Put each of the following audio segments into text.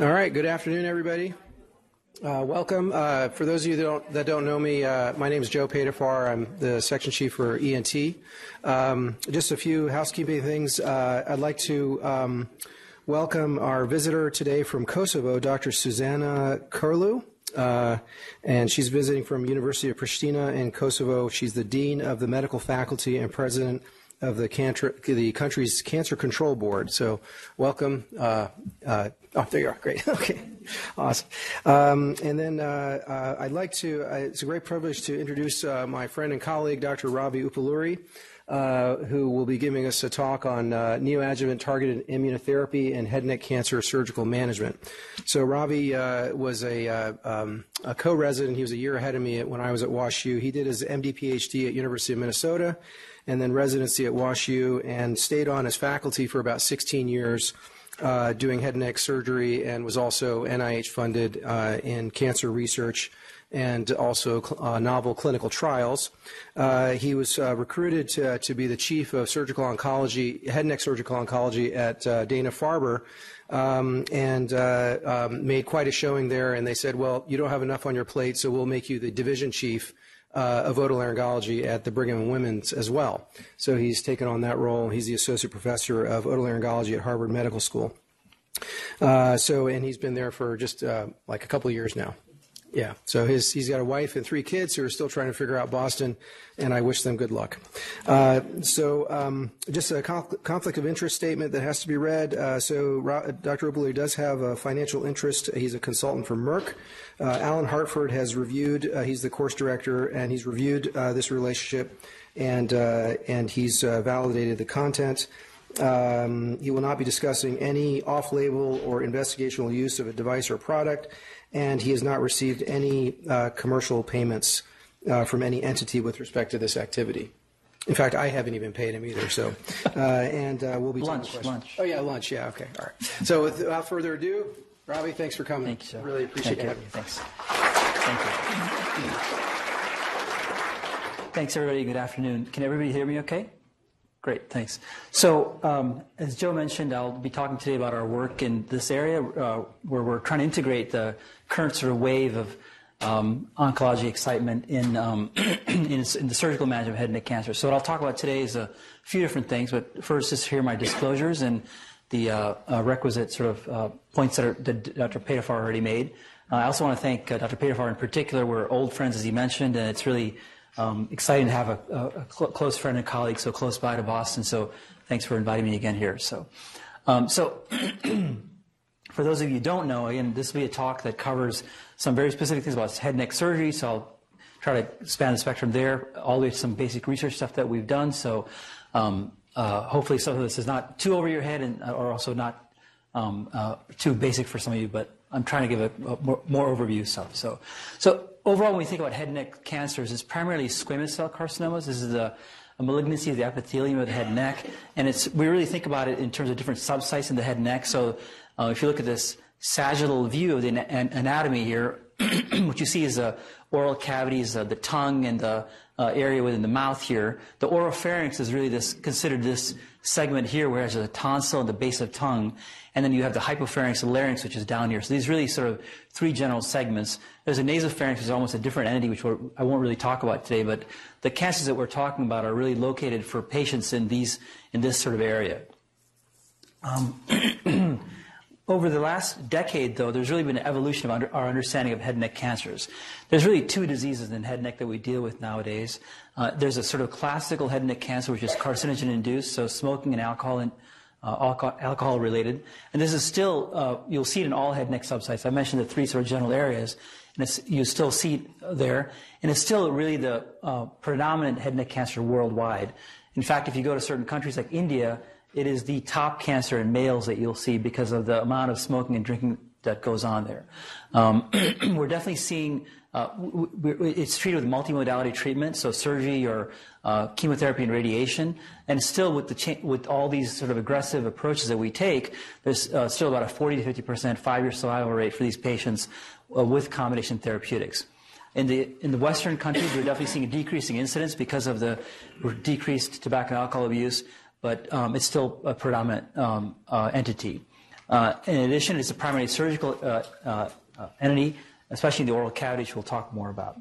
All right, good afternoon, everybody. Uh, welcome. Uh, for those of you that don't, that don't know me, uh, my name is Joe Paydarfar. I'm the section chief for ENT. Um, just a few housekeeping things. Uh, I'd like to um, welcome our visitor today from Kosovo, Dr. Susanna Kurlu. Uh, and she's visiting from University of Pristina in Kosovo. She's the dean of the medical faculty and president of the, cancer, the country's cancer control board. So, welcome. Uh, uh, oh, there you are. Great. okay, awesome. Um, and then uh, uh I'd like to. Uh, it's a great privilege to introduce uh, my friend and colleague, Dr. Ravi Uppaluri. who will be giving us a talk on neoadjuvant targeted immunotherapy and head and neck cancer surgical management. So Ravi was a, um, a co-resident. He was a year ahead of me when I was at WashU. He did his MD PhD at University of Minnesota and then residency at WashU, and stayed on as faculty for about 16 years. Uh, doing head and neck surgery and was also NIH funded uh, in cancer research and also uh, novel clinical trials. Uh, he was uh, recruited to, to, be the chief of surgical oncology, head and neck surgical oncology at uh, Dana Farber. Um, and um, made quite a showing there. And they said, "Well, you don't have enough on your plate, so we'll make you the division chief uh, of otolaryngology at the Brigham and Women's as well. So he's taken on that role. He's the associate professor of otolaryngology at Harvard Medical School. Uh, so, and he's been there for just uh, like a couple of years now. Yeah. So his, he's got a wife and three kids who are still trying to figure out Boston, and I wish them good luck. Uh, so um, just a conflict of interest statement that has to be read. Uh, so Dr. Uppaluri does have a financial interest. He's a consultant for Merck. Uh, Alan Hartford has reviewed. Uh, he's the course director, and he's reviewed uh, this relationship, and uh, and he's validated the content. Um, he will not be discussing any off-label or investigational use of a device or product and he has not received any uh, commercial payments uh, from any entity with respect to this activity. In fact, I haven't even paid him either. So, uh, and uh, we'll be lunch. Lunch. Oh yeah, lunch. Yeah. Okay. All right. So, without further ado, Robbie, thanks for coming. Thank you. Sir. Really appreciate Thank having you. Thanks. Thank you. Thanks, everybody. Good afternoon. Can everybody hear me? Okay. Great, thanks. So, um, as Joe mentioned, I'll be talking today about our work in this area uh, where we're trying to integrate the current sort of wave of um, oncology excitement in, um, in, in, the surgical management of head and neck cancer. So, what I'll talk about today is a few different things, but first, just here my disclosures and the uh, uh, requisite sort of uh, points that, are, that Dr. Paydarfar already made. Uh, I also want to thank uh, Dr. Paydarfar in particular. We're old friends, as he mentioned, and it's really um, exciting to have a, a, a cl- close friend and colleague so close by to Boston. So thanks for inviting me again here. So, um, so for those of you who don't know, again, this will be a talk that covers some very specific things about head and neck surgery. So I'll try to span the spectrum there, all the way to some basic research stuff that we've done. So um, uh, hopefully some of this is not too over your head and or also not um, uh, too basic for some of you, but I'm trying to give a, a more, more, overview stuff. So, so overall, when we think about head and neck cancers, it's primarily squamous cell carcinomas. This is a, a malignancy of the epithelium of the head and neck, and it's we really think about it in terms of different subsites in the head and neck. So, uh, if you look at this sagittal view of the anatomy here, what you see is the oral cavities, uh, the tongue, and the uh, area within the mouth here. The oropharynx is really this considered this segment here, where there's a tonsil and the base of tongue, and then you have the hypopharynx and larynx, which is down here. So these really sort of three general segments. There's a nasopharynx, which is almost a different entity, which I won't really talk about today, but the cancers that we're talking about are really located for patients in these in this sort of area. Um, Over the last decade, though, there's really been an evolution of under, our understanding of head and neck cancers. There's really two diseases in head and neck that we deal with nowadays. Uh, there's a sort of classical head and neck cancer, which is carcinogen induced, so smoking and alcohol and uh, alcohol related. And this is still, uh, you'll see it in all head and neck subsites. I mentioned the three sort of general areas, and you still see it there. And it's still really the uh, predominant head and neck cancer worldwide. In fact, if you go to certain countries like India, it is the top cancer in males that you'll see because of the amount of smoking and drinking that goes on there. Um, we're definitely seeing uh, it's treated with multimodality treatment, so surgery or uh, chemotherapy and radiation. And still, with, the with all these sort of aggressive approaches that we take, there's uh, still about a 40 to 50 percent five-year survival rate for these patients uh, with combination therapeutics. In the, in the Western countries, we're definitely seeing a decreasing incidence because of the decreased tobacco and alcohol abuse, but um, it's still a predominant um, uh, entity. Uh, in addition, it's a primary surgical uh, uh, uh entity, especially in the oral cavity, which we'll talk more about.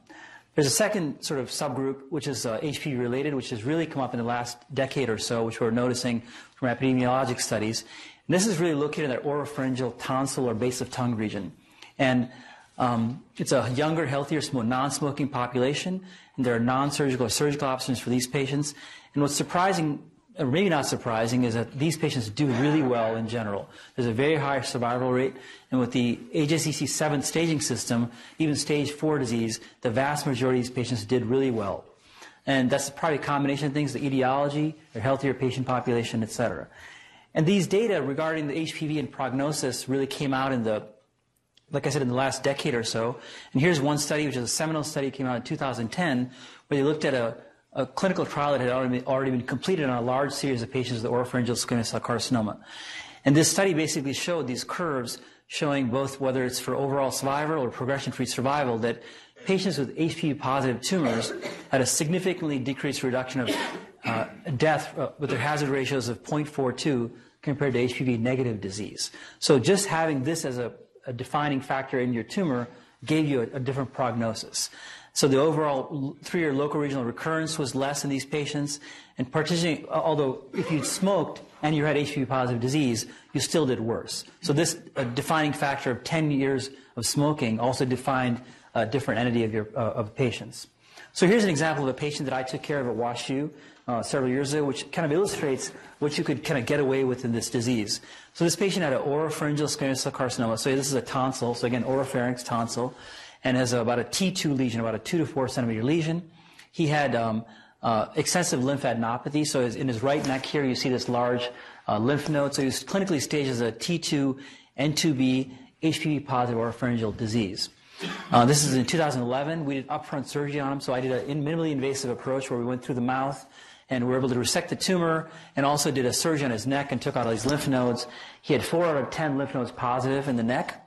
There's a second sort of subgroup, which is HPV uh, related, which has really come up in the last decade or so, which we're noticing from epidemiologic studies. And this is really located in that oropharyngeal tonsil or base of tongue region. And um, it's a younger, healthier, non-smoking population, and there are non-surgical or surgical options for these patients. And what's surprising, Uh, or maybe not surprising, is that these patients do really well in general. There's a very high survival rate, and with the AJCC 7 staging system, even stage 4 disease, the vast majority of these patients did really well. And that's probably a combination of things, the etiology, their healthier patient population, et cetera. And these data regarding the HPV and prognosis really came out in the like I said, in the last decade or so. And here's one study, which is a seminal study, came out in 2010, where they looked at a, a clinical trial that had already been, already been, completed on a large series of patients with oropharyngeal squamous cell carcinoma. And this study basically showed these curves showing both whether it's for overall survival or progression-free survival that patients with HPV positive tumors had a significantly decreased reduction of uh, death uh, with their hazard ratios of 0.42 compared to HPV negative disease. So just having this as a a defining factor in your tumor gave you a, a different prognosis. So the overall three-year local regional recurrence was less in these patients, and partitioning, although if you smoked and you had HPV positive disease, you still did worse. So this defining factor of 10 years of smoking also defined a different entity of your uh, of patients. So here's an example of a patient that I took care of at WashU uh, several years ago, which kind of illustrates what you could kind of get away with in this disease. So this patient had an oropharyngeal squamous cell carcinoma. So this is a tonsil. So again, oropharynx tonsil, and has about a T2 lesion, about a two to four centimeter lesion. He had um, uh, extensive lymphadenopathy. So in his right neck here, you see this large uh, lymph node. So he was clinically staged as a T2 N2B HPV positive oropharyngeal disease. Uh, this is in 2011. We did upfront surgery on him. So I did a minimally invasive approach where we went through the mouth and we were able to resect the tumor and also did a surgery on his neck and took out all these lymph nodes. He had four out of 10 lymph nodes positive in the neck,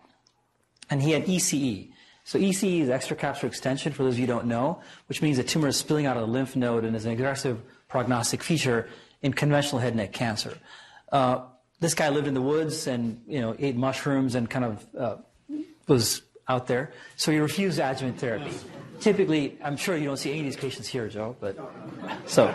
and he had ECE. So ECE is extracapsular extension, for those of you who don't know, which means the tumor is spilling out of the lymph node and is an aggressive prognostic feature in conventional head and neck cancer. Uh, this guy lived in the woods and you know ate mushrooms and kind of uh, was out there. So he refused adjuvant therapy typically, I'm sure you don't see any of these patients here, Joe, but so,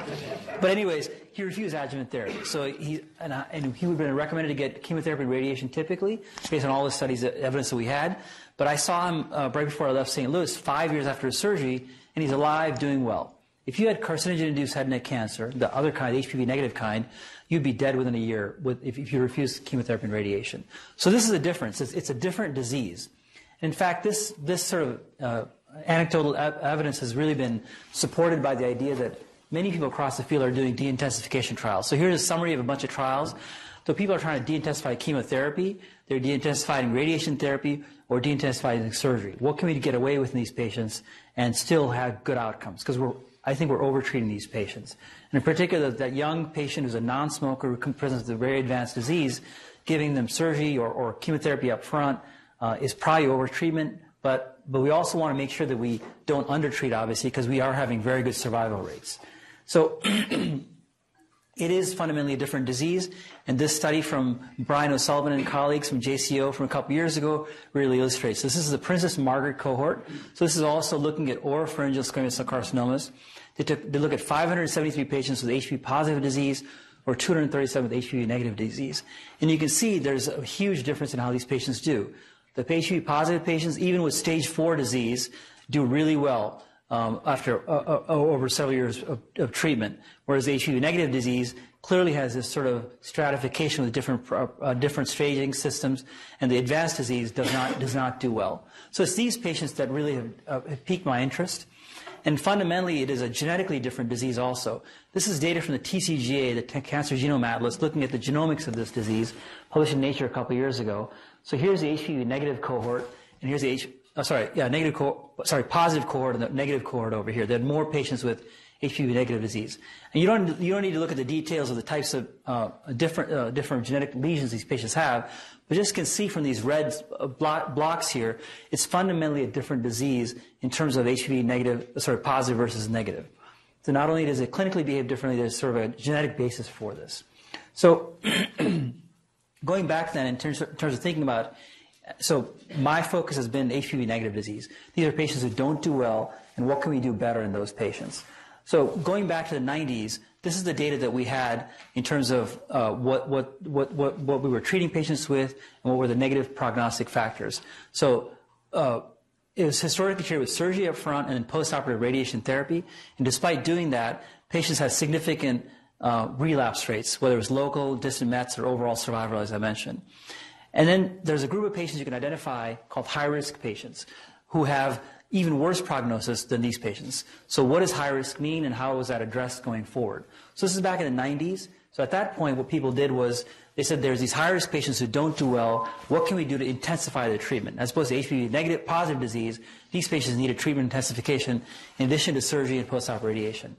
but anyways, he refused adjuvant therapy. So he and, I, and he would have been recommended to get chemotherapy and radiation typically, based on all the studies, and evidence that we had. But I saw him uh, right before I left St. Louis, five years after his surgery, and he's alive, doing well. If you had carcinogen-induced head and neck cancer, the other kind, the HPV negative kind, you'd be dead within a year with, if, if you refused chemotherapy and radiation. So this is a difference. It's, it's a different disease. In fact, this, this sort of uh, anecdotal evidence has really been supported by the idea that many people across the field are doing de-intensification trials. So here's a summary of a bunch of trials. So people are trying to de-intensify chemotherapy, they're de-intensifying radiation therapy, or de-intensifying surgery. What can we get away with in these patients and still have good outcomes? Because we're, I think we're overtreating these patients. And in particular, that young patient who's a non-smoker who presents with a very advanced disease, giving them surgery or, or chemotherapy up front uh, is probably overtreatment. But, but we also want to make sure that we don't undertreat, obviously, because we are having very good survival rates. So it is fundamentally a different disease. And this study from Brian O'Sullivan and colleagues from JCO from a couple years ago really illustrates this. Is the Princess Margaret cohort. So this is also looking at oropharyngeal squamous cell carcinomas. They, took, they look at 573 patients with HPV positive disease or 237 with HPV negative disease. And you can see there's a huge difference in how these patients do. The HPV positive patients, even with stage four disease, do really well um, after uh, uh, over several years of, of, treatment, whereas HPV negative disease clearly has this sort of stratification with different uh, uh, different staging systems, and the advanced disease does not does not do well. So it's these patients that really have, uh, have piqued my interest. And fundamentally, it is a genetically different disease also. This is data from the TCGA, the Cancer Genome Atlas, looking at the genomics of this disease, published in Nature a couple years ago. So here's the HPV negative cohort, and here's the H, oh, sorry, yeah, negative cohort, sorry, positive cohort and the negative cohort over here. There are more patients with HPV negative disease. And you don't, you don't need to look at the details of the types of uh, different, uh, different genetic lesions these patients have, but just can see from these red uh, blocks here, it's fundamentally a different disease in terms of HPV negative, sorry, positive versus negative. So not only does it clinically behave differently, there's sort of a genetic basis for this. So going back then in terms, of, in terms of thinking about, so my focus has been HPV negative disease. These are patients who don't do well, and what can we do better in those patients? So going back to the 90s, this is the data that we had in terms of uh, what, what, what, what, what we were treating patients with and what were the negative prognostic factors. So uh, it was historically treated with surgery up front and then postoperative radiation therapy. And despite doing that, patients had significant uh, relapse rates, whether it was local, distant mets, or overall survival, as I mentioned. And then there's a group of patients you can identify called high risk patients who have even worse prognosis than these patients. So what does high risk mean and how was that addressed going forward? So this is back in the 90s. So at that point, what people did was they said there's these high risk patients who don't do well. What can we do to intensify the treatment? As opposed to HPV negative positive disease, these patients need a treatment intensification in addition to surgery and post-op radiation.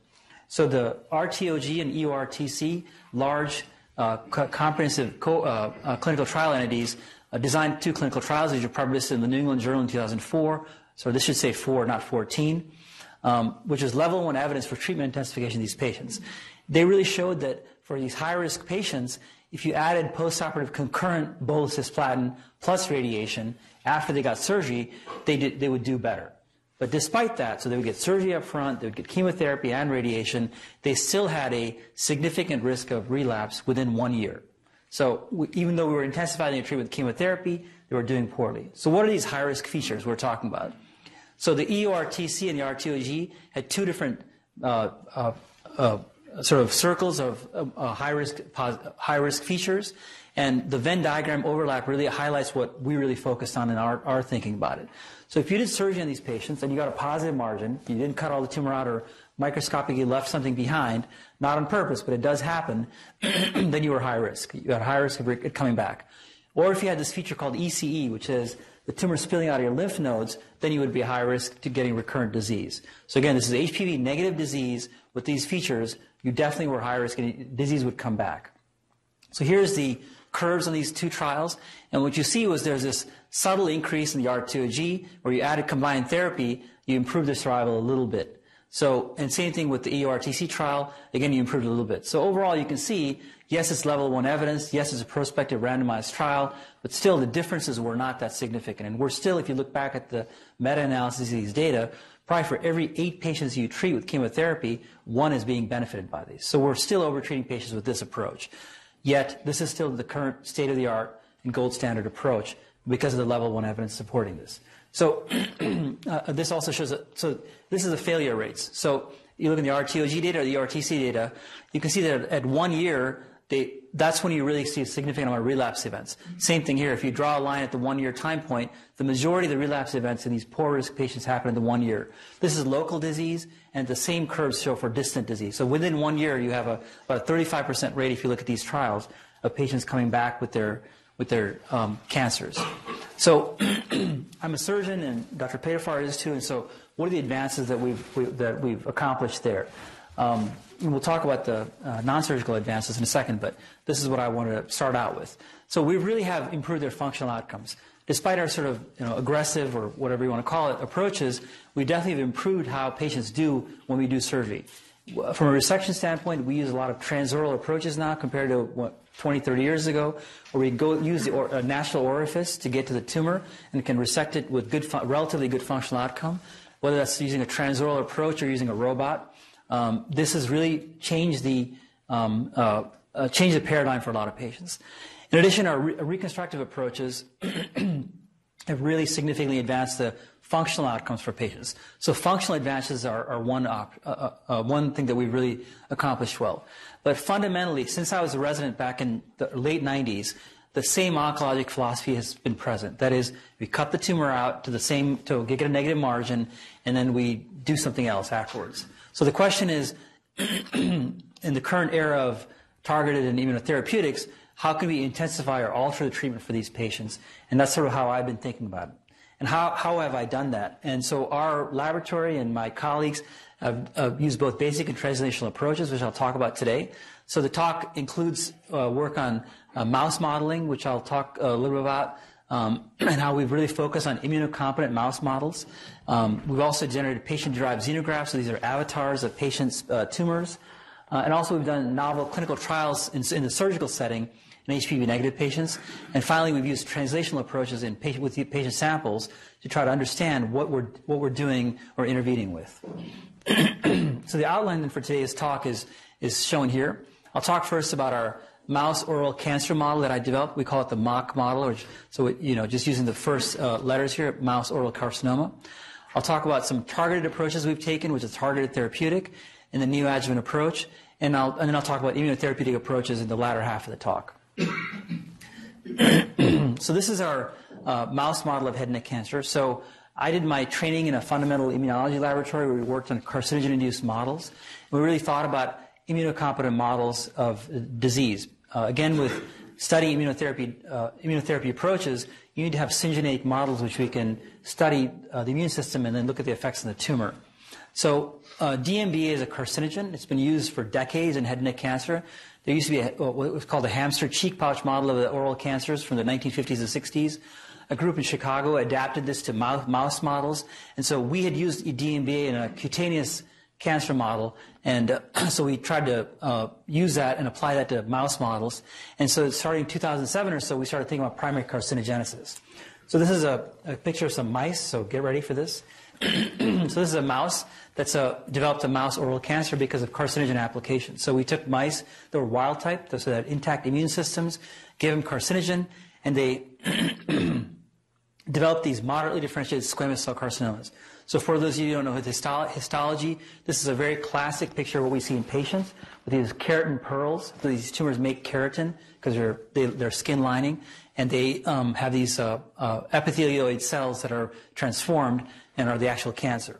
So the RTOG and EORTC, large uh, co- comprehensive co- uh, uh, clinical trial entities, uh, designed two clinical trials. These were published in the New England Journal in 2004. So this should say four, not 14, um, which is level one evidence for treatment intensification of these patients. They really showed that for these high risk patients, if you added postoperative concurrent bolus cisplatin plus radiation after they got surgery, they, did, they would do better. But despite that, so they would get surgery up front, they would get chemotherapy and radiation, they still had a significant risk of relapse within one year. So we, even though we were intensifying the treatment with chemotherapy, they were doing poorly. So what are these high risk features we're talking about? So the EORTC and the RTOG had two different uh, uh, uh, sort of circles of uh, high risk high risk features, and the Venn diagram overlap really highlights what we really focused on in our, our thinking about it. So if you did surgery on these patients and you got a positive margin, you didn't cut all the tumor out or microscopically left something behind, not on purpose, but it does happen, then you were high risk. You had a high risk of it coming back. Or if you had this feature called ECE, which is the tumor spilling out of your lymph nodes, then you would be high risk to getting recurrent disease. So again, this is HPV negative disease with these features. You definitely were high risk and disease would come back. So here's the curves on these two trials. And what you see was there's this subtle increase in the RTOG where you added combined therapy, you improved the survival a little bit. So, and same thing with the EORTC trial. Again, you improved a little bit. So overall, you can see, yes, it's level one evidence. Yes, it's a prospective randomized trial, but still the differences were not that significant. And we're still, if you look back at the meta-analysis of these data, probably for every eight patients you treat with chemotherapy, one is being benefited by these. So we're still over-treating patients with this approach. Yet, this is still the current state of the art and gold standard approach because of the level one evidence supporting this. So uh, this also shows, that, so this is the failure rates. So you look in the RTOG data or the RTC data, you can see that at one year, they, that's when you really see a significant amount of relapse events. Same thing here. If you draw a line at the one year time point, the majority of the relapse events in these poor risk patients happen in the one year. This is local disease, and the same curves show for distant disease. So within one year, you have a, about a 35% rate, if you look at these trials, of patients coming back with their with their um, cancers. So I'm a surgeon, and Dr. Paydarfar is too. And so, what are the advances that we've we, that we've accomplished there? Um, we'll talk about the uh, non-surgical advances in a second, but this is what I wanted to start out with. So we really have improved their functional outcomes. Despite our sort of you know, aggressive or whatever you want to call it approaches, we definitely have improved how patients do when we do surgery. From a resection standpoint, we use a lot of transoral approaches now compared to what 20, 30 years ago, where we go use the or, uh, nasal orifice to get to the tumor and can resect it with good, relatively good functional outcome, whether that's using a transoral approach or using a robot. Um, this has really changed the, um, uh, uh, changed the paradigm for a lot of patients. In addition, our re- reconstructive approaches have really significantly advanced the functional outcomes for patients. So functional advances are, are one, op, uh, uh, uh, one thing that we've really accomplished well. But fundamentally, since I was a resident back in the late 90s, the same oncologic philosophy has been present. That is, we cut the tumor out to the same, to get a negative margin, and then we do something else afterwards. So the question is, in the current era of targeted and immunotherapeutics, how can we intensify or alter the treatment for these patients? And that's sort of how I've been thinking about it. And how, how have I done that? And so our laboratory and my colleagues have, have used both basic and translational approaches, which I'll talk about today. So the talk includes uh, work on uh, mouse modeling, which I'll talk a little bit about, um, and how we've really focused on immunocompetent mouse models. Um, we've also generated patient-derived xenografts, so these are avatars of patients' uh, tumors. Uh, and also we've done novel clinical trials in, in the surgical setting in HPV negative patients. And finally, we've used translational approaches in patient, with patient samples to try to understand what we're, what we're doing or intervening with. so the outline for today's talk is, is shown here. I'll talk first about our mouse oral cancer model that I developed. We call it the MOC model, which, so it, you know, just using the first uh, letters here, mouse oral carcinoma. I'll talk about some targeted approaches we've taken, which is targeted therapeutic, and the neoadjuvant approach, and, I'll, and then I'll talk about immunotherapeutic approaches in the latter half of the talk. so this is our uh, mouse model of head and neck cancer. So I did my training in a fundamental immunology laboratory where we worked on carcinogen-induced models. We really thought about immunocompetent models of disease. Uh, again, with studying immunotherapy, uh, immunotherapy approaches, you need to have syngeneic models which we can study uh, the immune system and then look at the effects on the tumor. So uh, DMBA is a carcinogen. It's been used for decades in head and neck cancer. There used to be a, what was called a hamster cheek pouch model of the oral cancers from the 1950s and 60s. A group in Chicago adapted this to mouse models, and so we had used DMBA in a cutaneous cancer model. And uh, so we tried to uh, use that and apply that to mouse models. And so starting 2007 or so, we started thinking about primary carcinogenesis. So this is a, a picture of some mice, so get ready for this. so this is a mouse that's uh, developed a mouse oral cancer because of carcinogen application. So we took mice that were wild type, so that intact immune systems, gave them carcinogen, and they developed these moderately differentiated squamous cell carcinomas. So for those of you who don't know histology, this is a very classic picture of what we see in patients with these keratin pearls. These tumors make keratin because they're, they, skin lining, and they um, have these uh, uh, epithelioid cells that are transformed and are the actual cancer.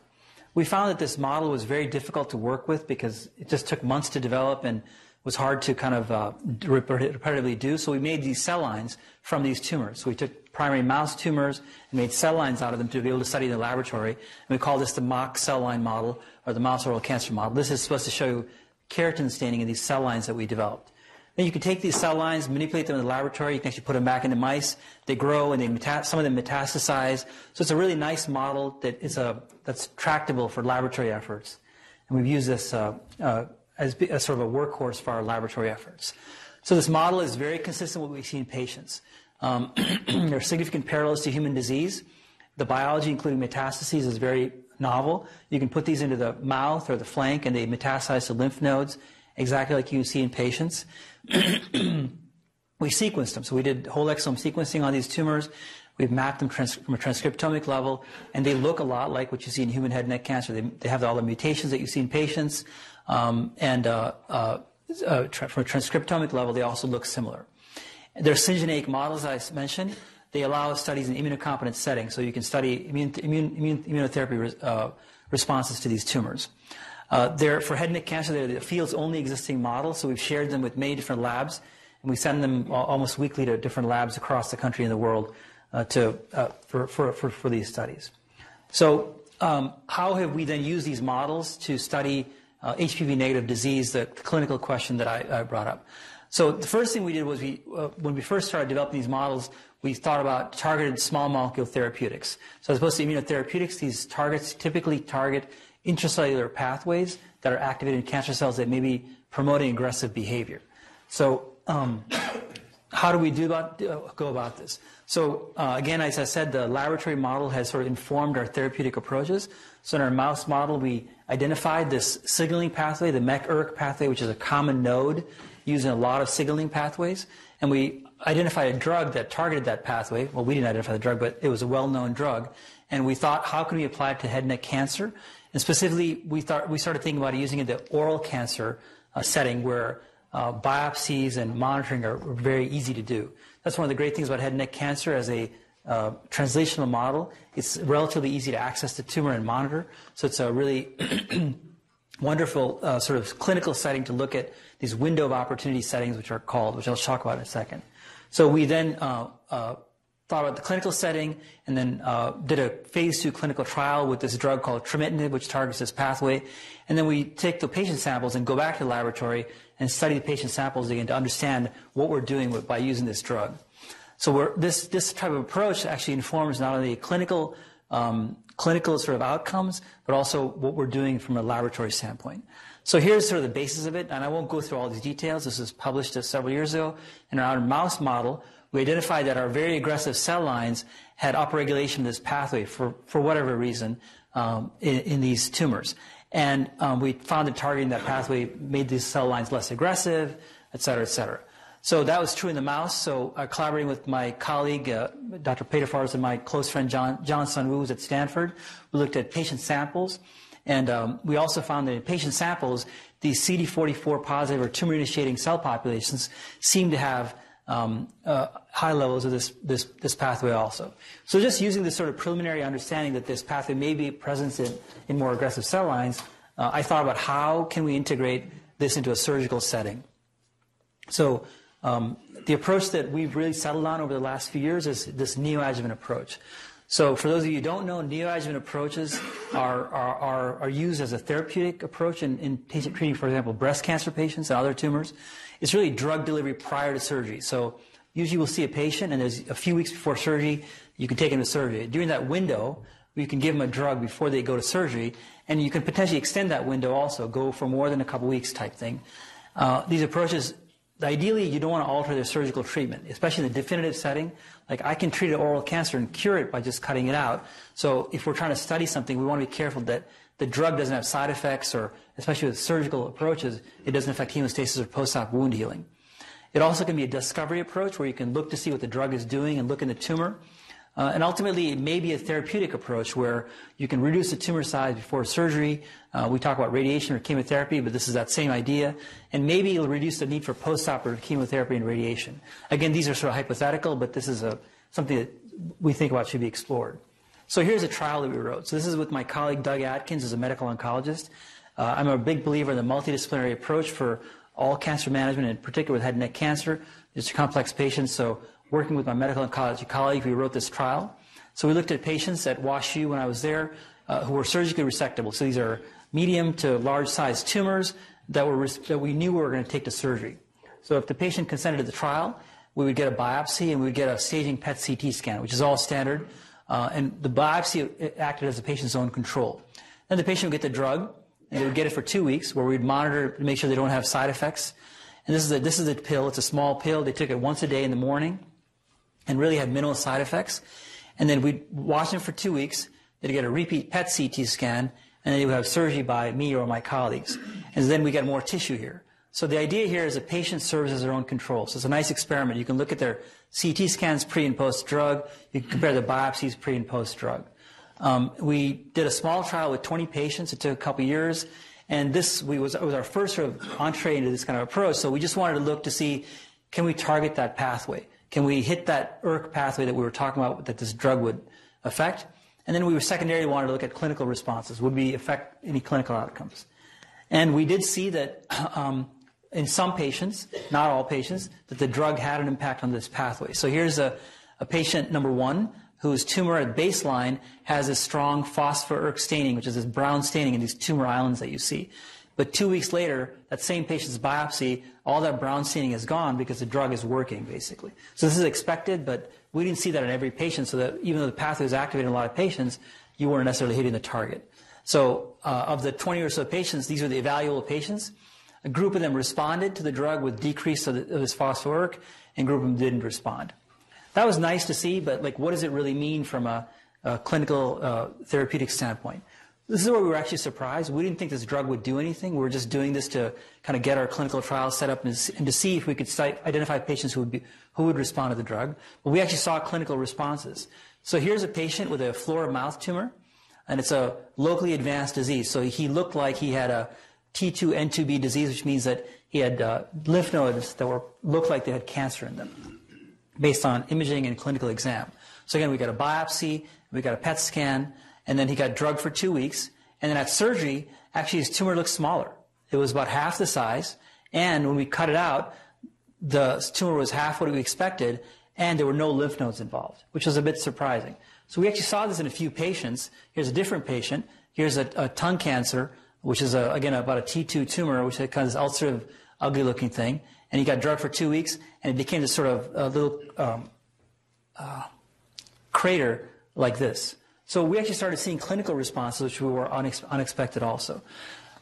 We found that this model was very difficult to work with because it just took months to develop and was hard to kind of uh, repetitively do. So we made these cell lines from these tumors. So we took primary mouse tumors and made cell lines out of them to be able to study in the laboratory. And we call this the MOC cell line model or the mouse oral cancer model. This is supposed to show you keratin staining in these cell lines that we developed. Then you can take these cell lines, manipulate them in the laboratory. You can actually put them back into mice. They grow and they meta- some of them metastasize. So it's a really nice model that is a, that's tractable for laboratory efforts. And we've used this uh, uh, as, as sort of a workhorse for our laboratory efforts. So this model is very consistent with what we see in patients. Um, there are significant parallels to human disease. The biology, including metastases, is very novel. You can put these into the mouth or the flank, and they metastasize to lymph nodes, exactly like you see in patients. we sequenced them. So we did whole exome sequencing on these tumors. We've mapped them trans- from a transcriptomic level, and they look a lot like what you see in human head and neck cancer. They, they have all the mutations that you see in patients, um, and uh, uh, uh, tra- from a transcriptomic level, they also look similar. There are syngeneic models I mentioned. They allow studies in immunocompetent settings, so you can study immune, immune, immune, immunotherapy uh, responses to these tumors. Uh, they're, for head and neck cancer, they're the field's only existing model, so we've shared them with many different labs, and we send them almost weekly to different labs across the country and the world uh, to, uh, for, for, for, for, these studies. So um, how have we then used these models to study HPV uh, negative disease, the clinical question that I, I brought up? So the first thing we did was we, uh, when we first started developing these models, we thought about targeted small molecule therapeutics. So as opposed to immunotherapeutics, these targets typically target intracellular pathways that are activated in cancer cells that may be promoting aggressive behavior. So um, how do we do about, uh, go about this? So uh, again, as I said, the laboratory model has sort of informed our therapeutic approaches. So in our mouse model, we identified this signaling pathway, the MEK-ERK pathway, which is a common node using a lot of signaling pathways. And we identified a drug that targeted that pathway. Well, we didn't identify the drug, but it was a well-known drug. And we thought, how can we apply it to head and neck cancer? And specifically, we thought we started thinking about using it in the oral cancer uh, setting where uh, biopsies and monitoring are very easy to do. That's one of the great things about head and neck cancer as a uh, translational model. It's relatively easy to access the tumor and monitor. So it's a really wonderful uh, sort of clinical setting to look at these window of opportunity settings, which are called, which I'll talk about in a second. So we then uh, uh, thought about the clinical setting and then uh, did a phase two clinical trial with this drug called trametinib, which targets this pathway. And then we take the patient samples and go back to the laboratory and study the patient samples again to understand what we're doing with, by using this drug. So this, this type of approach actually informs not only clinical um, clinical sort of outcomes, but also what we're doing from a laboratory standpoint. So here's sort of the basis of it, and I won't go through all these details. This was published several years ago. In our mouse model, we identified that our very aggressive cell lines had upregulation of this pathway for, for whatever reason um, in, in, these tumors. And um, we found that targeting that pathway made these cell lines less aggressive, et cetera, et cetera. So that was true in the mouse. So uh, collaborating with my colleague, uh, Dr. Peter Fars, and my close friend John, John Sunwoo at Stanford, we looked at patient samples and um, we also found that in patient samples, these CD44 positive or tumor initiating cell populations seem to have um, uh, high levels of this, this, this pathway also. So just using this sort of preliminary understanding that this pathway may be present in, in more aggressive cell lines, uh, I thought about how can we integrate this into a surgical setting. So um, the approach that we've really settled on over the last few years is this neoadjuvant approach. So for those of you who don't know, neoadjuvant approaches are, are, are, are used as a therapeutic approach in, in patient treating, for example, breast cancer patients and other tumors. It's really drug delivery prior to surgery. So usually we'll see a patient and there's a few weeks before surgery, you can take them to surgery. During that window, you can give them a drug before they go to surgery, and you can potentially extend that window also, go for more than a couple weeks type thing. Uh, these approaches ideally, you don't want to alter their surgical treatment, especially in the definitive setting. Like I can treat an oral cancer and cure it by just cutting it out. So if we're trying to study something, we want to be careful that the drug doesn't have side effects or, especially with surgical approaches, it doesn't affect hemostasis or post-op wound healing. It also can be a discovery approach where you can look to see what the drug is doing and look in the tumor uh, and ultimately, it may be a therapeutic approach where you can reduce the tumor size before surgery. Uh, we talk about radiation or chemotherapy, but this is that same idea. And maybe it'll reduce the need for post-operative chemotherapy and radiation. Again, these are sort of hypothetical, but this is a, something that we think about should be explored. So here's a trial that we wrote. So this is with my colleague Doug Adkins, who's a medical oncologist. Uh, I'm a big believer in the multidisciplinary approach for all cancer management, in particular with head and neck cancer. It's a complex patients, so working with my medical oncology colleague, we wrote this trial. So we looked at patients at WashU when I was there uh, who were surgically resectable. So these are medium to large sized tumors that, were, that we knew we were going to take to surgery. So if the patient consented to the trial, we would get a biopsy and we would get a staging PET CT scan, which is all standard. Uh, and the biopsy acted as the patient's own control. Then the patient would get the drug, and they would get it for two weeks, where we'd monitor to make sure they don't have side effects. And this is a, this is a pill. It's a small pill. They took it once a day in the morning and really had minimal side effects. And then we'd watch them for two weeks. They'd get a repeat PET CT scan, and then they would have surgery by me or my colleagues. And then we get more tissue here. So the idea here is a patient serves as their own control. So it's a nice experiment. You can look at their CT scans pre and post drug. You can compare the biopsies pre and post drug. Um, we did a small trial with 20 patients. It took a couple years. And this we was, was our first sort of entree into this kind of approach. So we just wanted to look to see, can we target that pathway? Can we hit that ERK pathway that we were talking about that this drug would affect? And then we were secondarily wanted to look at clinical responses. Would we affect any clinical outcomes? And we did see that um, in some patients, not all patients, that the drug had an impact on this pathway. So here's a, a patient number one whose tumor at baseline has a strong phospho-ERK staining, which is this brown staining in these tumor islands that you see. But two weeks later, that same patient's biopsy, all that brown staining is gone because the drug is working, basically. So this is expected, but we didn't see that in every patient, so that even though the pathway is activated in a lot of patients, you weren't necessarily hitting the target. So uh, of the 20 or so patients, these are the evaluable patients. A group of them responded to the drug with decrease of, the, of this phosphor and group of them didn't respond. That was nice to see, but like, what does it really mean from a, a clinical uh, therapeutic standpoint? This is where we were actually surprised. We didn't think this drug would do anything. We were just doing this to kind of get our clinical trial set up and, to see if we could identify patients who would, be, who would respond to the drug. But we actually saw clinical responses. So here's a patient with a flora mouth tumor, and it's a locally advanced disease. So he looked like he had a T2N2B disease, which means that he had uh, lymph nodes that were looked like they had cancer in them, based on imaging and clinical exam. So again, we got a biopsy, we got a PET scan, and then he got drugged for two weeks. And then at surgery, actually his tumor looked smaller. It was about half the size. And when we cut it out, the tumor was half what we expected, and there were no lymph nodes involved, which was a bit surprising. So we actually saw this in a few patients. Here's a different patient. Here's a, a tongue cancer, which is a, again about a T2 tumor, which is kind of this ulcerative, ugly-looking thing. And he got drugged for two weeks, and it became this sort of little um, uh, crater like this. So we actually started seeing clinical responses, which were unex- unexpected also.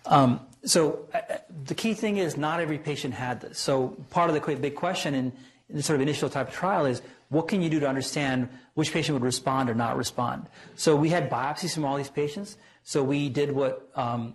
Um, so uh, the key thing is not every patient had this. So part of the big question in, in this sort of initial type of trial is what can you do to understand which patient would respond or not respond? So we had biopsies from all these patients. So we did what um,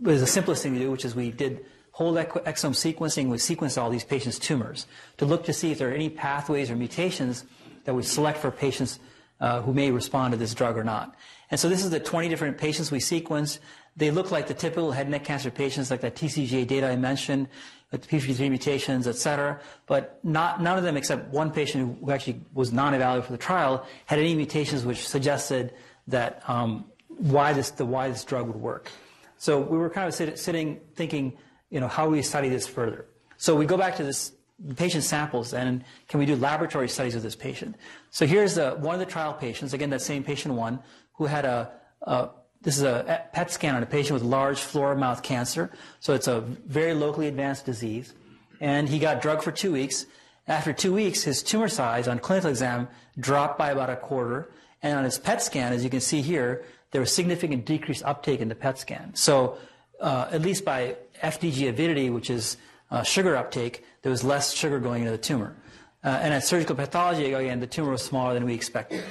was the simplest thing to do, which is we did whole exome sequencing. We sequenced all these patients' tumors to look to see if there are any pathways or mutations that we select for patients uh, who may respond to this drug or not. And so this is the 20 different patients we sequenced. They look like the typical head and neck cancer patients, like that TCGA data I mentioned, with p53 mutations, et cetera. But not, none of them, except one patient who actually was non-evaluable for the trial, had any mutations which suggested that um, why this the why this drug would work. So we were kind of sit, sitting thinking, you know, how do we study this further? So we go back to this patient samples and can we do laboratory studies of this patient? So here's the, one of the trial patients, again, that same patient one, who had a, a this is a PET scan on a patient with large floor mouth cancer. So it's a very locally advanced disease. And he got drug for two weeks. After two weeks, his tumor size on clinical exam dropped by about a quarter. And on his PET scan, as you can see here, there was significant decreased uptake in the PET scan. So uh, at least by FDG avidity, which is uh, sugar uptake, there was less sugar going into the tumor. Uh, and at surgical pathology, again, the tumor was smaller than we expected.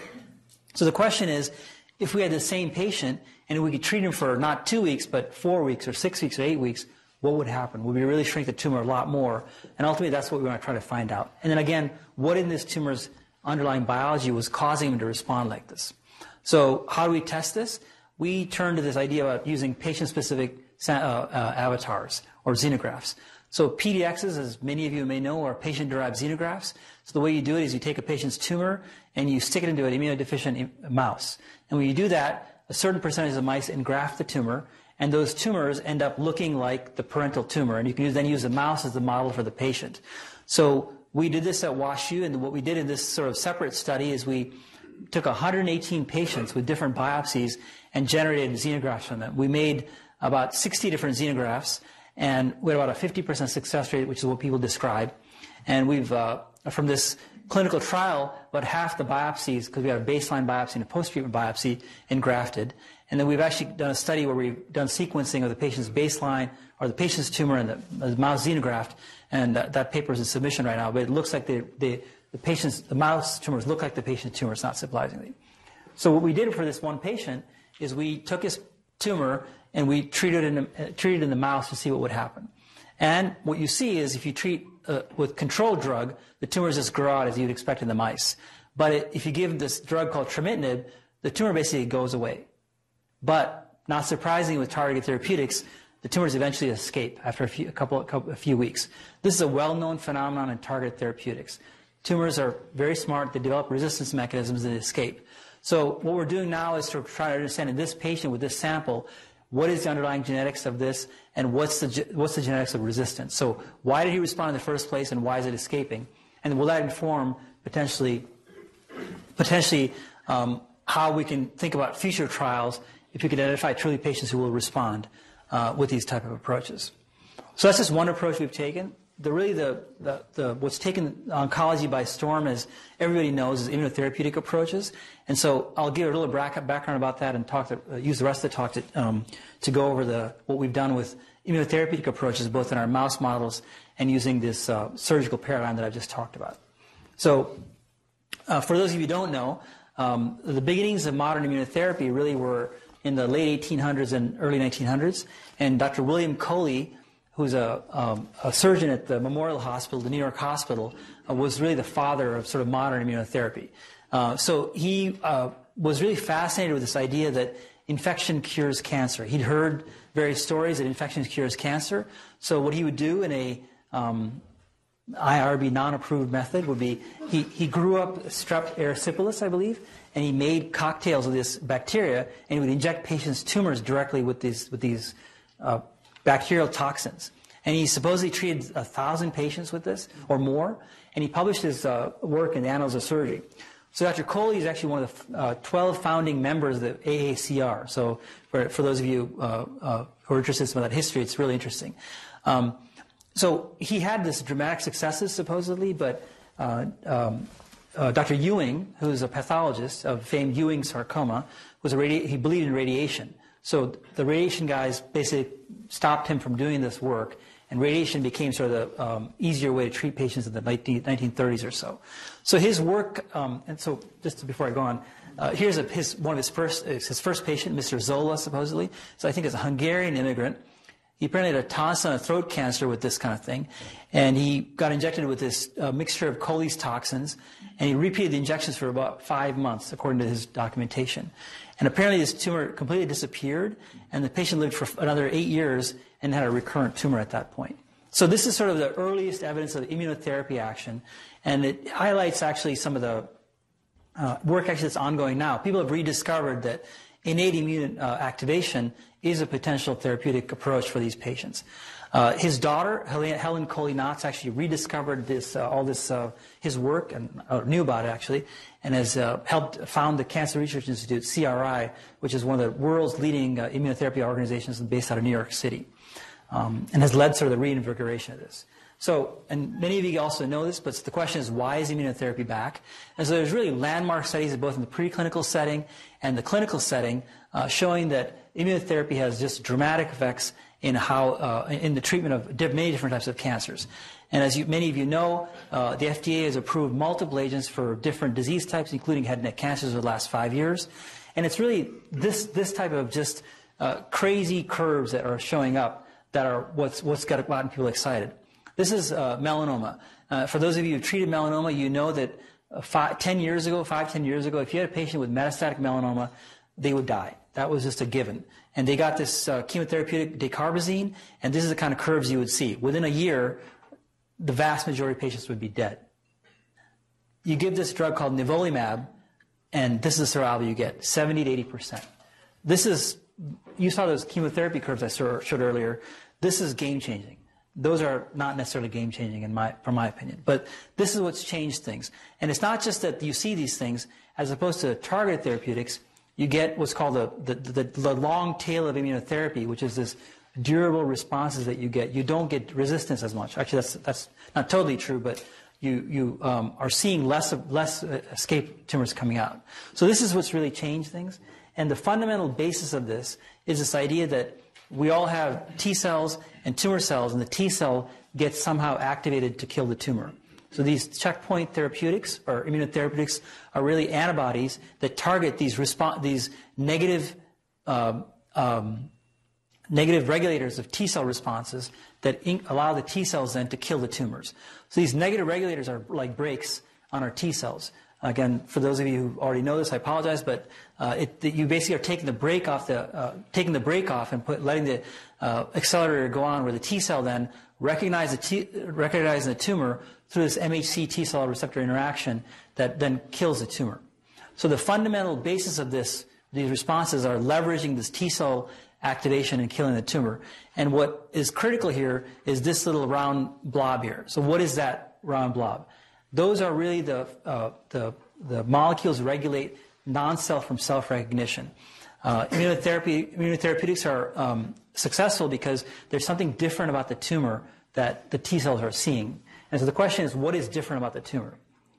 So the question is, if we had the same patient and we could treat him for not two weeks, but four weeks or six weeks or eight weeks, what would happen? Would we really shrink the tumor a lot more? And ultimately, that's what we want to try to find out. And then again, what in this tumor's underlying biology was causing him to respond like this? So how do we test this? We turn to this idea about using patient-specific uh, uh, avatars or xenografts. So PDXs, as many of you may know, are patient-derived xenografts. So the way you do it is you take a patient's tumor and you stick it into an immunodeficient mouse. And when you do that, a certain percentage of mice engraft the tumor, and those tumors end up looking like the parental tumor. And you can then use the mouse as the model for the patient. So we did this at WashU, and what we did in this sort of separate study is we took 118 patients with different biopsies and generated xenografts from them. We made about 60 different xenografts, and we had about a 50% success rate, which is what people describe. And we've, uh, from this clinical trial, about half the biopsies, because we had a baseline biopsy and a post-treatment biopsy, engrafted. And then we've actually done a study where we've done sequencing of the patient's baseline or the patient's tumor and the, the mouse xenograft, and uh, that paper is in submission right now. But it looks like the, the, the patient's, the mouse tumors look like the patient's tumors, not surprisingly. So what we did for this one patient is we took his tumor and we treated in uh, treated in the mouse to see what would happen. And what you see is if you treat uh, with controlled drug, the tumors just grow out as you'd expect in the mice. But it, if you give this drug called trametinib, the tumor basically goes away. But not surprisingly, with targeted therapeutics, the tumors eventually escape after a few, a couple, a, couple, a few weeks. This is a well-known phenomenon in targeted therapeutics. Tumors are very smart. They develop resistance mechanisms and escape. So what we're doing now is to try to understand in this patient with this sample, what is the underlying genetics of this and what's the, what's the genetics of resistance? So why did he respond in the first place and why is it escaping? And will that inform potentially, potentially um, how we can think about future trials if we can identify truly patients who will respond uh, with these type of approaches? So that's just one approach we've taken the really the, the, the, what's taken oncology by storm, is everybody knows, is immunotherapeutic approaches. And so I'll give a little background about that and talk to, uh, use the rest of the talk to, um, to go over the, what we've done with immunotherapeutic approaches, both in our mouse models and using this uh, surgical paradigm that I've just talked about. So uh, for those of you who don't know, um, the beginnings of modern immunotherapy really were in the late 1800s and early 1900s. And Dr. William Coley who's a, um, a, surgeon at the Memorial Hospital, the New York Hospital, uh, was really the father of sort of modern immunotherapy. Uh, so he uh, was really fascinated with this idea that infection cures cancer. He'd heard various stories that infection cures cancer. So what he would do in a um, IRB non-approved method would be he, he grew up strep erysipelas, I believe, and he made cocktails of this bacteria, and he would inject patients' tumors directly with these with these uh, bacterial toxins. And he supposedly treated a thousand patients with this or more, and he published his uh, work in the Annals of Surgery. So Dr. Coley is actually one of the uh, 12 founding members of the AACR. So for, for those of you uh, uh, who are interested in some of that history, it's really interesting. Um, so he had this dramatic successes supposedly, but uh, um, uh, Dr. Ewing, who's a pathologist of famed Ewing sarcoma, was a radi- he believed in radiation. So the radiation guys basically stopped him from doing this work, and radiation became sort of the um, easier way to treat patients in the 19, 1930s or so. So his work, um, and so just before I go on, uh, here's a, his, one of his first, his first patient, Mr. Zola, supposedly. So I think it's a Hungarian immigrant. He apparently had a tonsil and throat cancer with this kind of thing. And he got injected with this uh, mixture of Coley's toxins. And he repeated the injections for about five months, according to his documentation. And apparently this tumor completely disappeared. And the patient lived for another eight years and had a recurrent tumor at that point. So this is sort of the earliest evidence of immunotherapy action. And it highlights actually some of the uh, work actually that's ongoing now. People have rediscovered that innate immune uh, activation is a potential therapeutic approach for these patients. Uh, his daughter, Helen Coley Nauts, actually rediscovered this, uh, all this, uh, his work, and uh, knew about it actually, and has uh, helped found the Cancer Research Institute, CRI, which is one of the world's leading immunotherapy organizations based out of New York City, um, and has led sort of the reinvigoration of this. So, and many of you also know this, but the question is, why is immunotherapy back? And so there's really landmark studies both in the preclinical setting and the clinical setting uh, showing that immunotherapy has just dramatic effects in how, uh, in the treatment of many different types of cancers. And as you, many of you know, uh, the FDA has approved multiple agents for different disease types, including head and neck cancers over the last five years. And it's really this, this type of just uh, crazy curves that are showing up that are what's, what's got gotten people excited. This is uh, melanoma. Uh, for those of you who treated melanoma, you know that uh, five, 10 years ago, five, 10 years ago, if you had a patient with metastatic melanoma, they would die. That was just a given. And they got this uh, chemotherapeutic dacarbazine, and this is the kind of curves you would see. Within a year, the vast majority of patients would be dead. You give this drug called nivolumab, and this is the survival you get 70 to 80%. This is, you saw those chemotherapy curves I showed earlier. This is game changing. Those are not necessarily game changing in my, from my opinion. But this is what's changed things. And it's not just that you see these things, as opposed to targeted therapeutics, you get what's called the, the, the, the long tail of immunotherapy, which is this durable responses that you get. You don't get resistance as much. Actually, that's, that's not totally true, but you, you um, are seeing less, of, less uh, escape tumors coming out. So this is what's really changed things. And the fundamental basis of this is this idea that we all have T cells and tumor cells, and the T cell gets somehow activated to kill the tumor. So these checkpoint therapeutics or immunotherapeutics are really antibodies that target these respo- these negative um, um, negative regulators of T cell responses that in- allow the T cells then to kill the tumors. So these negative regulators are like brakes on our T cells. Again, for those of you who already know this, I apologize, but uh, it, you basically are taking the brake off the uh, taking the brake off and put, letting the uh, accelerator go on, where the T cell then recognize the t- recognizing the tumor through this MHC T cell receptor interaction that then kills the tumor. So the fundamental basis of this these responses are leveraging this T cell activation and killing the tumor. And what is critical here is this little round blob here. So what is that round blob? Those are really the, uh, the, the molecules regulate non-self from self-recognition. Uh, immunotherapy, immunotherapeutics are um, successful because there's something different about the tumor that the T cells are seeing. And so the question is, what is different about the tumor?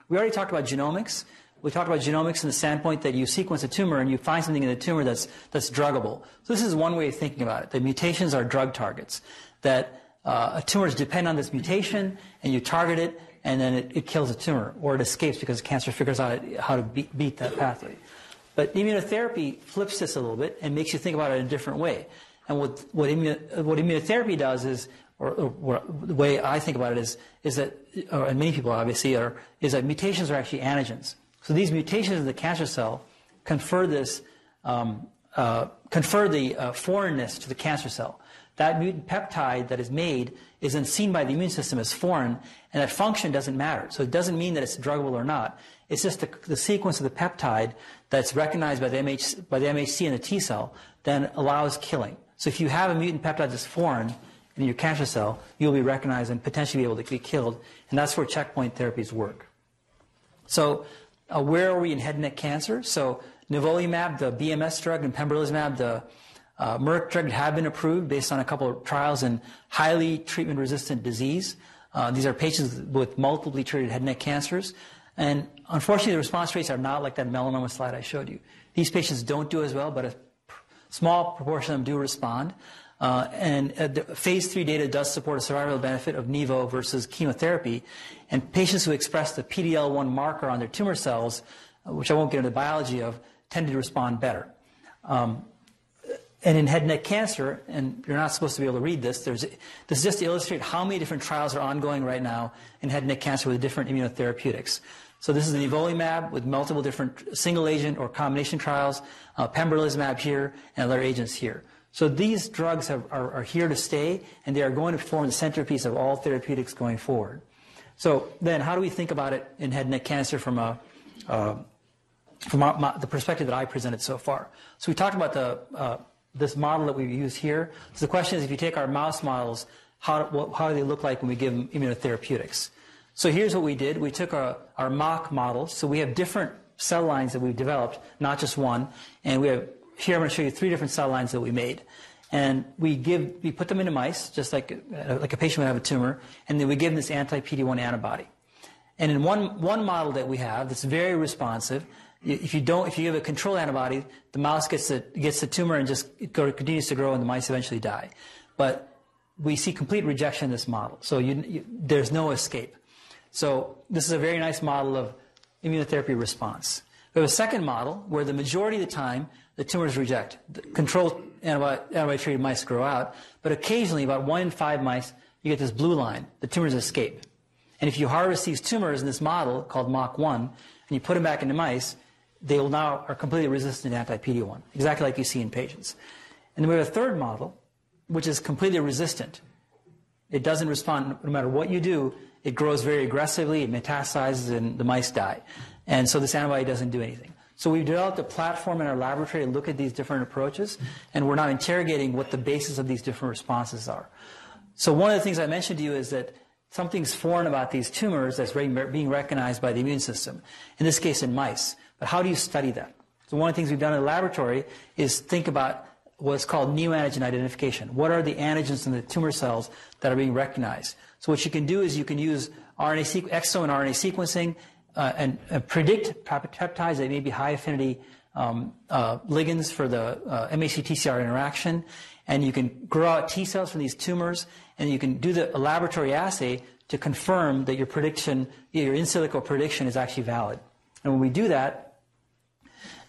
We already talked about genomics. We talked about genomics in the standpoint that you sequence a tumor and you find something in the tumor that's, that's druggable. So this is one way of thinking about it. The mutations are drug targets. That uh, tumors depend on this mutation and you target it and then it, it kills the tumor, or it escapes because cancer figures out how to beat, beat that pathway. But immunotherapy flips this a little bit and makes you think about it in a different way. And what, what, immun, what immunotherapy does is, or, or, the way I think about it is, is that, or, and many people obviously are, is that mutations are actually antigens. So these mutations in the cancer cell confer this, um, uh, confer the uh, foreignness to the cancer cell. That mutant peptide that is made is then seen by the immune system as foreign, and that function doesn't matter. So it doesn't mean that it's druggable or not. It's just the, the sequence of the peptide that's recognized by the, MH, by the MHC in the T cell then allows killing. So if you have a mutant peptide that's foreign in your cancer cell, you'll be recognized and potentially be able to be killed, and that's where checkpoint therapies work. So uh, where are we in head and neck cancer? So nivolumab, the BMS drug, and pembrolizumab, the uh, Merck drug have been approved based on a couple of trials in highly treatment-resistant disease. Uh, these are patients with multiply treated head and neck cancers. And unfortunately, the response rates are not like that melanoma slide I showed you. These patients don't do as well, but a small proportion of them do respond. Uh, and uh, the phase three data does support a survival benefit of Nivo versus chemotherapy. And patients who express the PD-L1 marker on their tumor cells, uh, which I won't get into the biology of, tend to respond better. Um, and in head and neck cancer, and you're not supposed to be able to read this, there's, this is just to illustrate how many different trials are ongoing right now in head and neck cancer with different immunotherapeutics. So this is nivolumab with multiple different single agent or combination trials, pembrolizumab here, and other agents here. So these drugs have, are, are, here to stay, and they are going to form the centerpiece of all therapeutics going forward. So then, how do we think about it in head and neck cancer from a uh, from my, my, the perspective that I presented so far? So we talked about the uh, this model that we use here. So the question is, if you take our mouse models, how, what, how do they look like when we give them immunotherapeutics? So here's what we did. We took our, our MOC models. So we have different cell lines that we've developed, not just one. And we have, here I'm going to show you three different cell lines that we made. And we give, we put them into mice, just like, uh, like a patient would have a tumor, and then we give them this anti-PD-1 antibody. And in one, one model that we have that's very responsive, if you don't, if you give a control antibody, the mouse gets the, gets the tumor and just continues to grow and the mice eventually die. But we see complete rejection in this model. So you, you, there's no escape. So this is a very nice model of immunotherapy response. We have a second model where the majority of the time the tumors reject. The control antibody, treated mice grow out, but occasionally, about one in five mice, you get this blue line. The tumors escape. And if you harvest these tumors in this model called MOC1 and you put them back into mice, they will now are completely resistant to anti-PD-1, exactly like you see in patients. And then we have a third model, which is completely resistant. It doesn't respond no matter what you do. It grows very aggressively, it metastasizes, and the mice die. And so this antibody doesn't do anything. So we've developed a platform in our laboratory to look at these different approaches, and we're now interrogating what the basis of these different responses are. So one of the things I mentioned to you is that something's foreign about these tumors that's being recognized by the immune system, in this case in mice. But how do you study that? So one of the things we've done in the laboratory is think about what's called neoantigen identification. What are the antigens in the tumor cells that are being recognized? So what you can do is you can use RNA exome and RNA sequencing and uh, predict peptides that may be high affinity um, uh, ligands for the uh, MHC TCR interaction, and you can grow out T cells from these tumors, and you can do the laboratory assay to confirm that your prediction, your in silico prediction, is actually valid. And when we do that,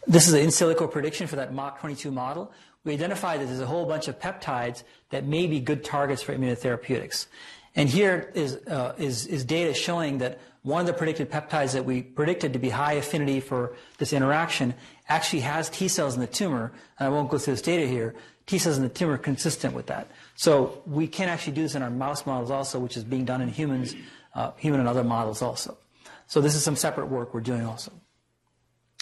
this is an in silico prediction for that MOC22 model. We identify that there's a whole bunch of peptides that may be good targets for immunotherapeutics. And here is, uh, is, is data showing that one of the predicted peptides that we predicted to be high affinity for this interaction actually has T cells in the tumor. And I won't go through this data here. T cells in the tumor consistent with that. So we can actually do this in our mouse models also, which is being done in humans, uh, human and other models also. So this is some separate work we're doing also.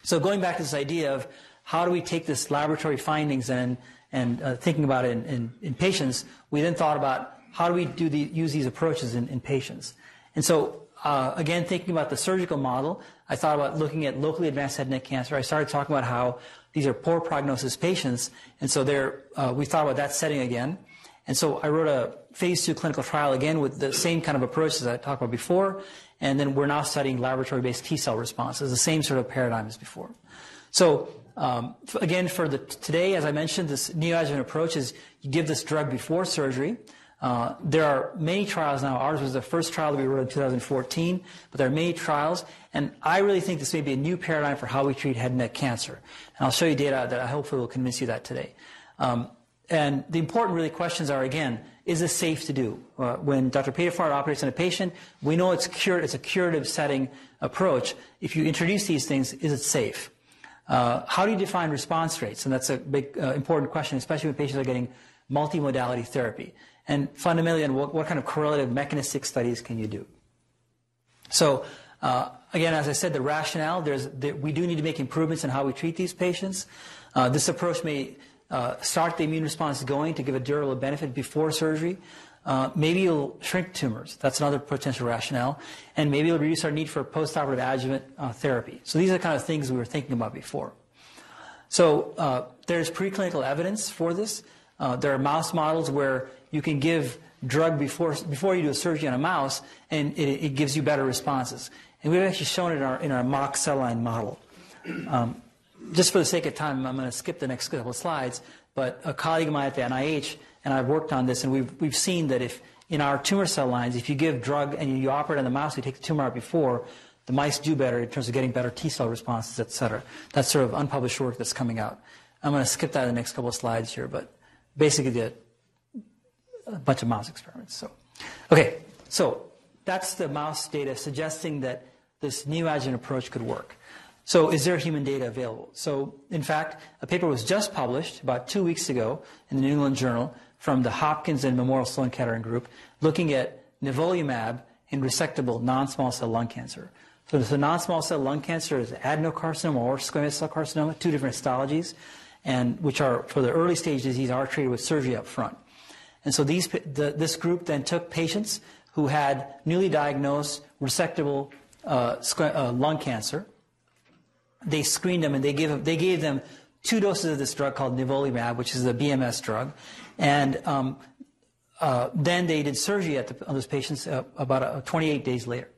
So going back to this idea of how do we take this laboratory findings and, and uh, thinking about it in, in, in, patients, we then thought about how do we do the, use these approaches in, in patients. And so uh, again, thinking about the surgical model, I thought about looking at locally advanced head and neck cancer. I started talking about how these are poor prognosis patients, and so there uh, we thought about that setting again. And so I wrote a phase two clinical trial again with the same kind of approaches I talked about before, and then we're now studying laboratory-based T cell responses, the same sort of paradigm as before. So um, again, for the, today, as I mentioned, this neoadjuvant approach is you give this drug before surgery. Uh, there are many trials now. Ours was the first trial that we wrote in 2014, but there are many trials, and I really think this may be a new paradigm for how we treat head and neck cancer. And I'll show you data that I hopefully will convince you that today. Um, and the important really questions are again, is this safe to do? Uh, when Dr. Paydarfar operates on a patient, we know it's, it's a curative setting approach. If you introduce these things, is it safe? Uh, how do you define response rates? And that's a big, uh, important question, especially when patients are getting multimodality therapy. And fundamentally, and what, what, kind of correlative mechanistic studies can you do? So, uh, again, as I said, the rationale, there's, there, we do need to make improvements in how we treat these patients. Uh, this approach may uh, start the immune response going to give a durable benefit before surgery. Uh, maybe it'll shrink tumors. That's another potential rationale. And maybe it'll reduce our need for postoperative adjuvant uh, therapy. So these are the kind of things we were thinking about before. So uh, there's preclinical evidence for this. There are mouse models where you can give drug before, before you do a surgery on a mouse, and it, it gives you better responses. And we've actually shown it in our, in our MOC cell line model. Um, just for the sake of time, I'm going to skip the next couple of slides, but a colleague of mine at the NIH and I've worked on this, and we've, we've seen that if in our tumor cell lines, if you give drug and you operate on the mouse, you take the tumor out before, the mice do better in terms of getting better T cell responses, et cetera. That's sort of unpublished work that's coming out. I'm going to skip that in the next couple of slides here, but basically the, a bunch of mouse experiments. So, okay, so that's the mouse data suggesting that this neoadjuvant approach could work. So is there human data available? So in fact, a paper was just published about two weeks ago in the New England Journal from the Hopkins and Memorial Sloan Kettering group looking at nivolumab in resectable non-small cell lung cancer. So the non-small cell lung cancer is adenocarcinoma or squamous cell carcinoma, two different histologies, and which are for the early stage disease are treated with surgery up front. And so these, the, this group then took patients who had newly diagnosed resectable uh, uh, lung cancer. They screened them and they gave, they gave them two doses of this drug called nivolumab, which is a BMS drug. And um, uh, then they did surgery the, on those patients uh, about uh, 28 days later.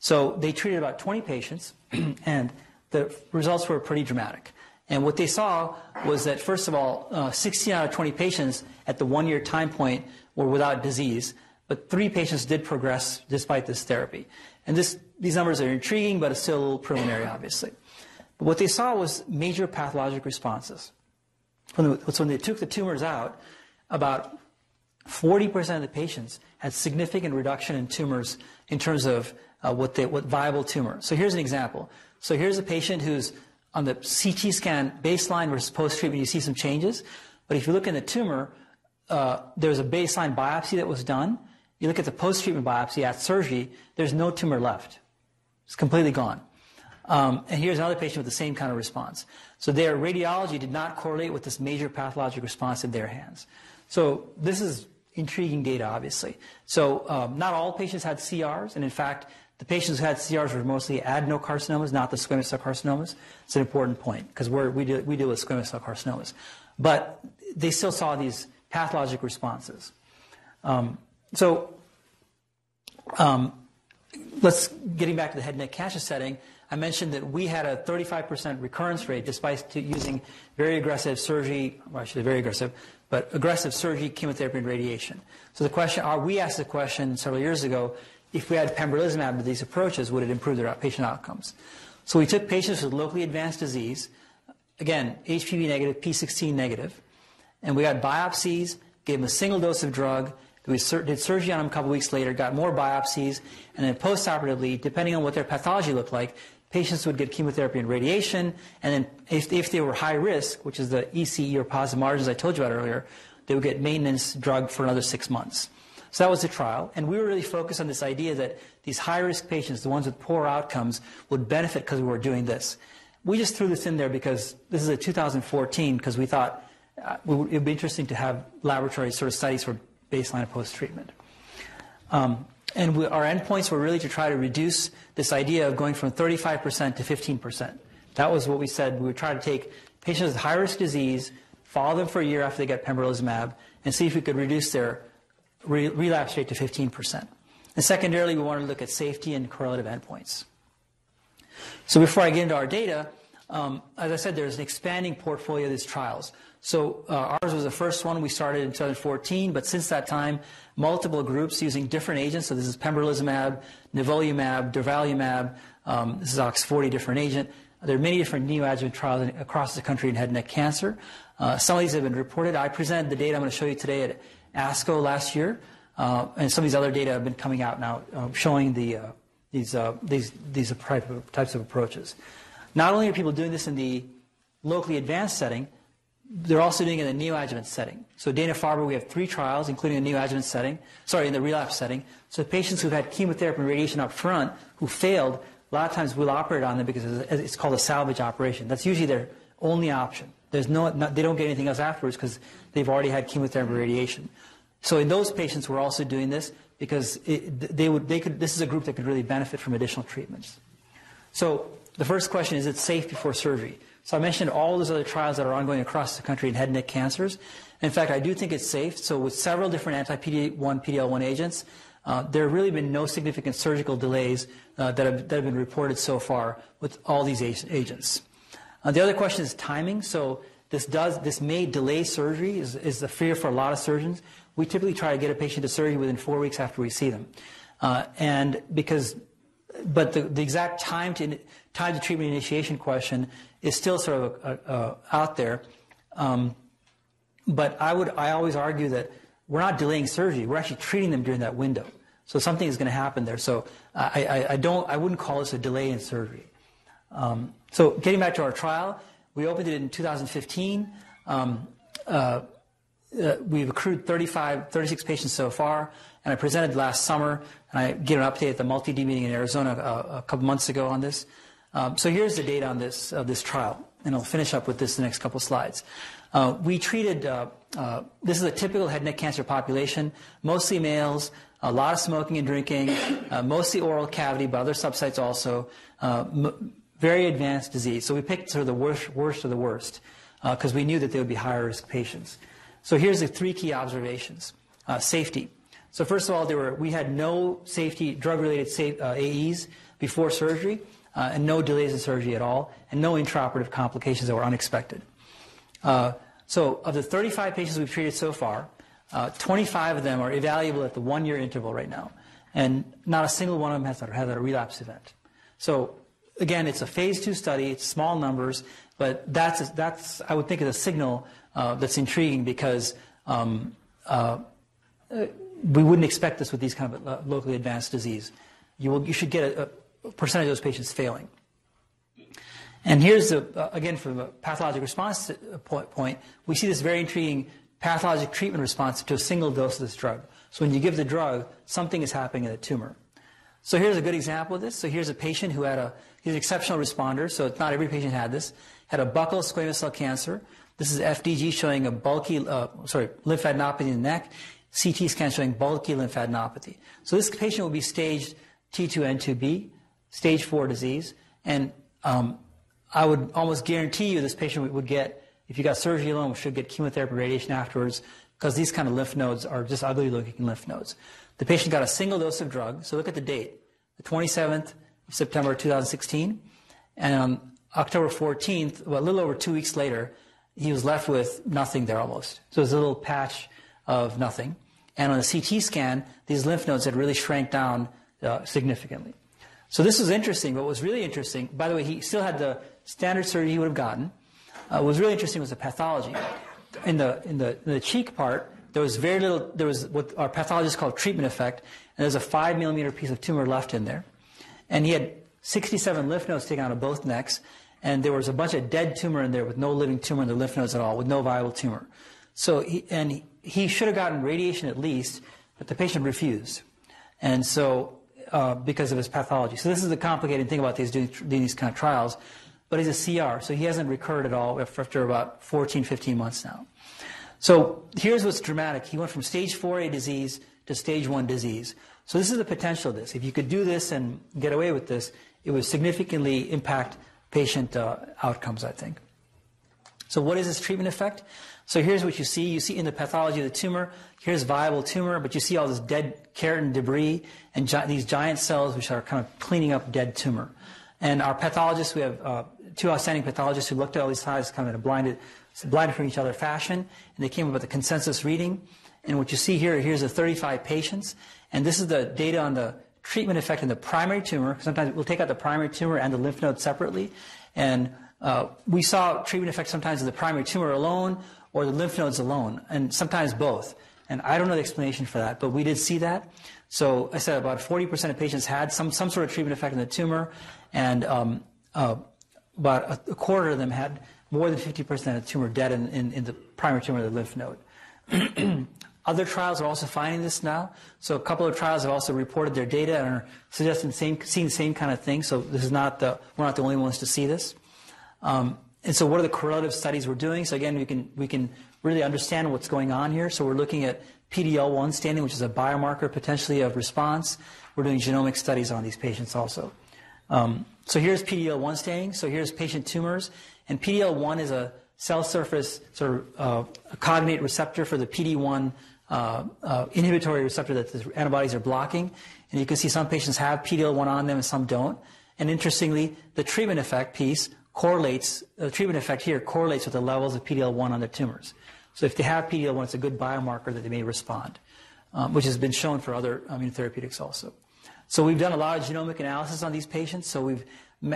So they treated about 20 patients, and the results were pretty dramatic. And what they saw was that, first of all, uh, 16 out of 20 patients at the one year time point were without disease, but three patients did progress despite this therapy. And this, these numbers are intriguing, but it's still a little preliminary, obviously. But what they saw was major pathologic responses. When so when they took the tumors out, about 40% of the patients had significant reduction in tumors in terms of uh, what, they, what viable tumor. So here's an example. So here's a patient who's on the CT scan baseline versus post-treatment. You see some changes. But if you look in the tumor, uh, there's a baseline biopsy that was done. You look at the post-treatment biopsy at surgery, there's no tumor left. It's completely gone. Um, and here's another patient with the same kind of response. So their radiology did not correlate with this major pathologic response in their hands. So this is intriguing data, obviously. So um, not all patients had CRs, and in fact, the patients who had CRs were mostly adenocarcinomas, not the squamous cell carcinomas. It's an important point because we deal, we deal with squamous cell carcinomas. But they still saw these pathologic responses. Um, so um, let's getting back to the head neck cancer setting. I mentioned that we had a 35% recurrence rate despite using very aggressive surgery, well, say very aggressive, but aggressive surgery, chemotherapy, and radiation. So the question, are, we asked the question several years ago, if we had pembrolizumab to these approaches, would it improve their patient outcomes? So we took patients with locally advanced disease, again, HPV negative, P16 negative, and we got biopsies, gave them a single dose of drug, we did surgery on them a couple weeks later, got more biopsies, and then postoperatively, depending on what their pathology looked like, patients would get chemotherapy and radiation, and then if, if they were high risk, which is the ECE or positive margins I told you about earlier, they would get maintenance drug for another six months. So that was the trial, and we were really focused on this idea that these high risk patients, the ones with poor outcomes, would benefit because we were doing this. We just threw this in there because this is a 2014 because we thought uh, it would be interesting to have laboratory sort of studies for baseline and post treatment. Um, and we, our endpoints were really to try to reduce this idea of going from 35% to 15%. That was what we said. We would try to take patients with high risk disease, follow them for a year after they get pembrolizumab, and see if we could reduce their re- relapse rate to 15%. And secondarily, we wanted to look at safety and correlative endpoints. So before I get into our data, um, as I said, there's an expanding portfolio of these trials. So uh, ours was the first one we started in 2014, but since that time, multiple groups using different agents. So this is pembrolizumab, nivolumab, durvalumab. Um, this is OX40 different agent. There are many different neoadjuvant trials across the country in head and neck cancer. Uh, some of these have been reported. I presented the data I'm going to show you today at ASCO last year, uh, and some of these other data have been coming out now uh, showing the, uh, these, uh, these, these types of approaches. Not only are people doing this in the locally advanced setting, they're also doing it in a neoadjuvant setting. So Dana-Farber, we have three trials, including a neoadjuvant setting, sorry, in the relapse setting. So patients who've had chemotherapy and radiation up front who failed, a lot of times we'll operate on them because it's called a salvage operation. That's usually their only option. There's no, they don't get anything else afterwards because they've already had chemotherapy and radiation. So in those patients, we're also doing this because it, they would, they could, this is a group that could really benefit from additional treatments. So the first question is, is it safe before surgery? So I mentioned all those other trials that are ongoing across the country in head and neck cancers. In fact, I do think it's safe. So with several different anti-PD-1, PD-L1 agents, uh, there have really been no significant surgical delays uh, that, have, that have been reported so far with all these agents. Uh, the other question is timing. So this does this may delay surgery is, is the fear for a lot of surgeons. We typically try to get a patient to surgery within four weeks after we see them, uh, and because, but the, the exact time to time to treatment initiation question is still sort of uh, uh, out there. Um, but I would I always argue that we're not delaying surgery. We're actually treating them during that window. So something is going to happen there. So I, I, I, don't, I wouldn't call this a delay in surgery. Um, so getting back to our trial, we opened it in 2015. Um, uh, uh, we've accrued 35, 36 patients so far, and I presented last summer, and I gave an update at the multi-D meeting in Arizona a, uh, a couple months ago on this. Um, so here's the data on this, uh, this trial, and I'll finish up with this the next couple slides. Uh, we treated, uh, this is a typical head and neck cancer population, mostly males, a lot of smoking and drinking, uh, mostly oral cavity, but other subsites also, uh, very advanced disease. So we picked sort of the worst, worst of the worst because uh, we knew that they would be higher risk patients. So here's the three key observations. Uh, safety. So first of all, there were, we had no safety, drug-related uh, AEs before surgery, uh, and no delays in surgery at all, and no intraoperative complications that were unexpected. so of the 35 patients we've treated so far, uh, 25 of them are evaluable at the one year interval right now, and not a single one of them has, had a relapse event. So, again, it's a phase two study, it's small numbers, but that's, that's I would think, is a signal uh, that's intriguing because um, uh, we wouldn't expect this with these kind of uh, locally advanced disease. You, will, you should get a, a percentage of those patients failing. And here's the, uh, again, from a pathologic response uh, point, we see this very intriguing pathologic treatment response to a single dose of this drug. So when you give the drug, something is happening in the tumor. So here's a good example of this. So here's a patient who had a, he's an exceptional responder, so not every patient had this, had a buccal squamous cell cancer. This is FDG showing a bulky, uh, sorry, lymphadenopathy in the neck, CT scan showing bulky lymphadenopathy. So this patient will be staged T2N2B, stage 4 disease, and um, I would almost guarantee you this patient would get if you got surgery alone, should get chemotherapy radiation afterwards because these kind of lymph nodes are just ugly looking lymph nodes. The patient got a single dose of drug. So look at the date, the 27th of September 2016. And on October 14th, well, a little over two weeks later, he was left with nothing there almost. So it was a little patch of nothing. And on the CT scan, these lymph nodes had really shrank down uh, significantly. So this was interesting. What was really interesting, by the way, he still had the standard surgery he would have gotten uh, was really interesting was the pathology. In the, in the, in the cheek part, there was very little, there was what our pathologists call treatment effect, and there's a five millimeter piece of tumor left in there. And he had 67 lymph nodes taken out of both necks, and there was a bunch of dead tumor in there with no living tumor in the lymph nodes at all, with no viable tumor. So, he, and he should have gotten radiation at least, but the patient refused. And so, uh, because of his pathology. So this is the complicated thing about these doing, doing these kind of trials but he's a CR, so he hasn't recurred at all after about 14, 15 months now. So here's what's dramatic. He went from stage 4A disease to stage 1 disease. So this is the potential of this. If you could do this and get away with this, it would significantly impact patient uh, outcomes, I think. So what is this treatment effect? So here's what you see. You see in the pathology of the tumor, here's viable tumor, but you see all this dead keratin debris and gi- these giant cells which are kind of cleaning up dead tumor. And our pathologists, we have uh, two outstanding pathologists who looked at all these slides kind of in a blinded, blinded from each other fashion, and they came up with a consensus reading. And what you see here, here's the 35 patients, and this is the data on the treatment effect in the primary tumor. Sometimes we'll take out the primary tumor and the lymph node separately, and uh, we saw treatment effect sometimes in the primary tumor alone or the lymph nodes alone, and sometimes both. And I don't know the explanation for that, but we did see that. So I said about 40% of patients had some, some sort of treatment effect on the tumor, and um, uh, about a, quarter of them had more than 50% of the tumor dead in, in, in the primary tumor of the lymph node. Other trials are also finding this now. So a couple of trials have also reported their data and are suggesting same, seeing the same kind of thing. So this is not the, we're not the only ones to see this. Um, and so what are the correlative studies we're doing? So again, we can, we can really understand what's going on here. So we're looking at PD-L1 staining, which is a biomarker potentially of response. We're doing genomic studies on these patients also. Um, so here's PD-L1 staining. So here's patient tumors. And PD-L1 is a cell surface sort of uh, cognate receptor for the PD-1 uh, uh, inhibitory receptor that the antibodies are blocking. And you can see some patients have PD-L1 on them and some don't. And interestingly, the treatment effect piece correlates, the treatment effect here correlates with the levels of PD-L1 on their tumors. So if they have PD-L1, it's a good biomarker that they may respond, um, which has been shown for other immunotherapeutics also. So we've done a lot of genomic analysis on these patients. So we've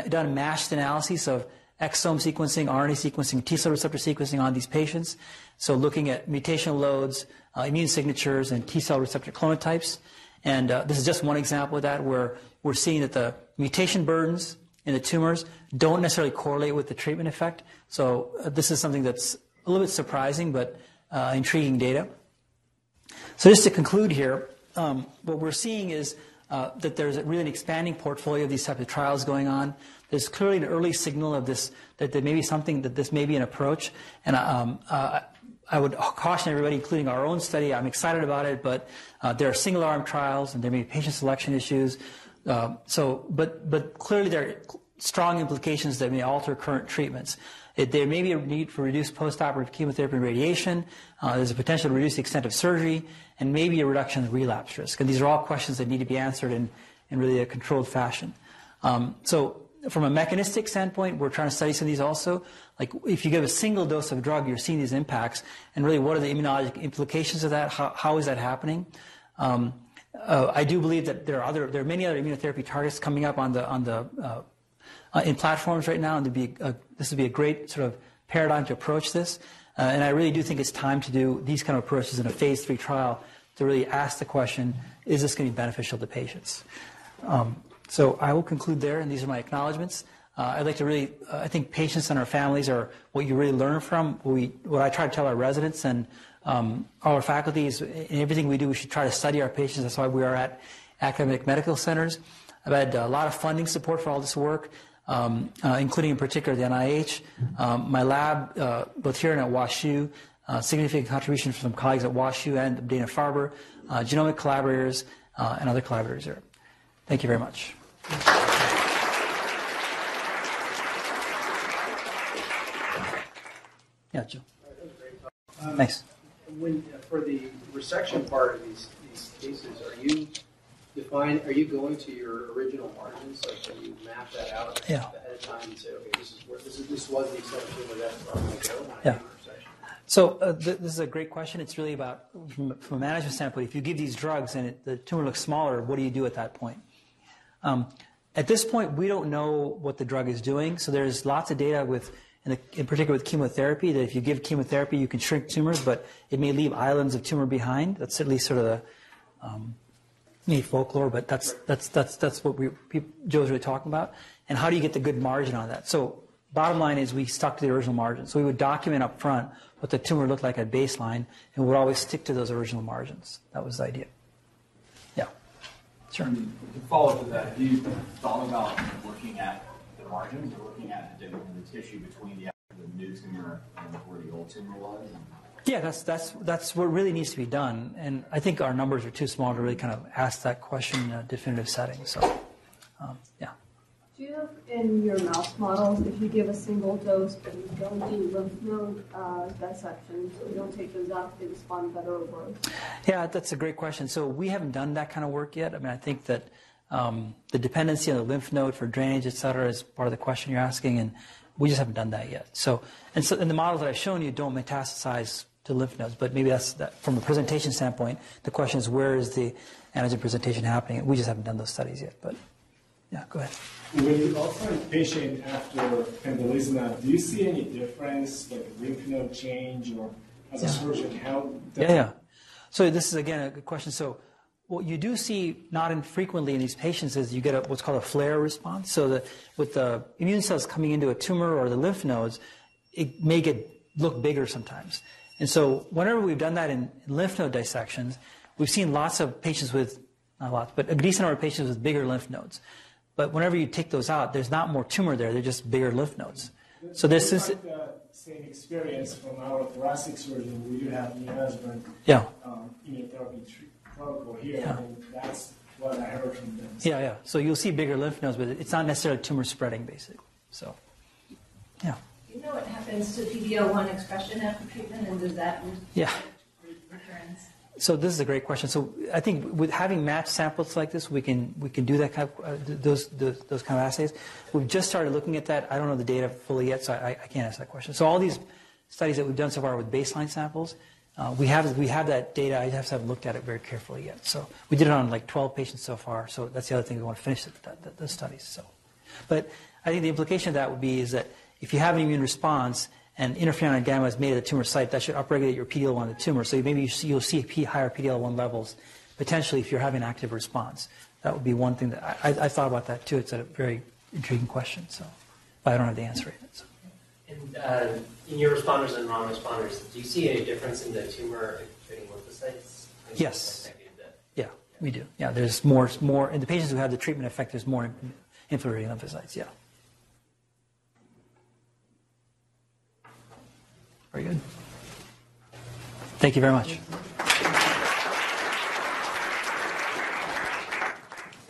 done mashed analyses of exome sequencing, RNA sequencing, T cell receptor sequencing on these patients. So looking at mutational loads, uh, immune signatures, and T cell receptor clonotypes. And uh, this is just one example of that where we're seeing that the mutation burdens in the tumors don't necessarily correlate with the treatment effect. So uh, this is something that's a little bit surprising, but uh, intriguing data. So just to conclude here, um, what we're seeing is uh, that there's really an expanding portfolio of these types of trials going on. There's clearly an early signal of this, that there may be something, that this may be an approach. And um, uh, I would caution everybody, including our own study, I'm excited about it, but uh, there are single arm trials and there may be patient selection issues. Uh, so, but, but clearly there are strong implications that may alter current treatments. It, there may be a need for reduced postoperative chemotherapy and radiation. Uh, there's a potential to reduce the extent of surgery, and maybe a reduction in relapse risk. And these are all questions that need to be answered in, in really a controlled fashion. Um, so, from a mechanistic standpoint, we're trying to study some of these also. Like, if you give a single dose of drug, you're seeing these impacts, and really, what are the immunologic implications of that? How, how is that happening? Um, uh, I do believe that there are other, there are many other immunotherapy targets coming up on the on the uh, uh, in platforms right now, and be a, this would be a great sort of paradigm to approach this. Uh, and I really do think it's time to do these kind of approaches in a phase three trial to really ask the question, is this going to be beneficial to patients? Um, so I will conclude there, and these are my acknowledgments. Uh, I'd like to really, I think patients and our families are what you really learn from. What, we, what I try to tell our residents and um, our faculty is in everything we do, we should try to study our patients. That's why we are at academic medical centers. I've had a lot of funding support for all this work um, uh, including in particular the NIH. Um, my lab, uh, both here and at WashU, uh, significant contributions from colleagues at WashU and Dana-Farber, uh, genomic collaborators, uh, and other collaborators here. Thank you very much. Yeah, Joe. Thanks. When, for the resection part of these, these cases, are you define, are you going to your original margins? Like, can you map that out yeah. ahead of time and say, okay, this is where this is this was the exception where that's where I'm going to go? Yeah. So uh, th- this is a great question. It's really about, from, from, a management standpoint, if you give these drugs and it, the tumor looks smaller, what do you do at that point? Um, at this point, we don't know what the drug is doing. So there's lots of data with, in, in particular with chemotherapy, that if you give chemotherapy, you can shrink tumors, but it may leave islands of tumor behind. That's at least sort of the um, need folklore, but that's that's that's that's what we people, Joe's really talking about. And how do you get the good margin on that? So bottom line is we stuck to the original margin. So we would document up front what the tumor looked like at baseline, and we'd always stick to those original margins. That was the idea. Yeah, sure. to follow up with that, have you thought about looking at margins or looking at the, the tissue between the, the new tumor and where the old tumor was? Yeah, that's that's that's what really needs to be done, and I think our numbers are too small to really kind of ask that question in a definitive setting. So, um, yeah. Do you have in your mouse models, if you give a single dose but you don't do lymph node uh, dissections, you don't take those out, they respond better or worse? Yeah, that's a great question. So we haven't done that kind of work yet. I mean, I think that um, the dependency on the lymph node for drainage, et cetera, is part of the question you're asking, and we just haven't done that yet. So, and so, in the models that I've shown you don't metastasize to lymph nodes. But maybe that's that, from a presentation standpoint. The question is where is the antigen presentation happening? We just haven't done those studies yet. But yeah, go ahead. When you offer a patient after pembrolizumab, do you see any difference, like lymph node change, or as a surgeon, how? Yeah, yeah. So this is again a good question. So what you do see not infrequently in these patients is you get a, what's called a flare response. So that with the immune cells coming into a tumor or the lymph nodes, it may get look bigger sometimes. And so whenever we've done that in, lymph node dissections, we've seen lots of patients with, not lots, but a decent number of patients with bigger lymph nodes. But whenever you take those out, there's not more tumor there, they're just bigger lymph nodes. So this is the same experience from our thoracic surgeon. We do have neoadjuvant yeah. um, immunotherapy protocol here, yeah. that's what I heard from them. Yeah, yeah. So you'll see bigger lymph nodes, but it's not necessarily tumor spreading, basically. So, yeah. Do you know what happens to PD-L1 expression after treatment, and does that yeah. returns? So this is a great question. So I think with having matched samples like this, we can we can do that kind of uh, those, those those kind of assays. We've just started looking at that. I don't know the data fully yet, so I, I can't answer that question. So all these studies that we've done so far with baseline samples, uh, we have we have that data. I just haven't looked at it very carefully yet. So we did it on like 12 patients so far. So that's the other thing we want to finish the, the, the studies. So, but I think the implication of that would be is that if you have an immune response and interferon gamma is made at the tumor site, that should upregulate your PD-L1 in the tumor. So maybe you see, you'll see higher PD-L1 levels potentially if you're having an active response. That would be one thing that I, I, I thought about that too. It's a very intriguing question. So, but I don't have the answer yet. So. And uh, in your responders and non-responders, do you see any difference in the tumor infiltrating lymphocytes? Yes. That? Yeah, we do. Yeah, there's more, more in the patients who have the treatment effect. There's more infiltrating lymphocytes. Yeah. Very good. Thank you very much.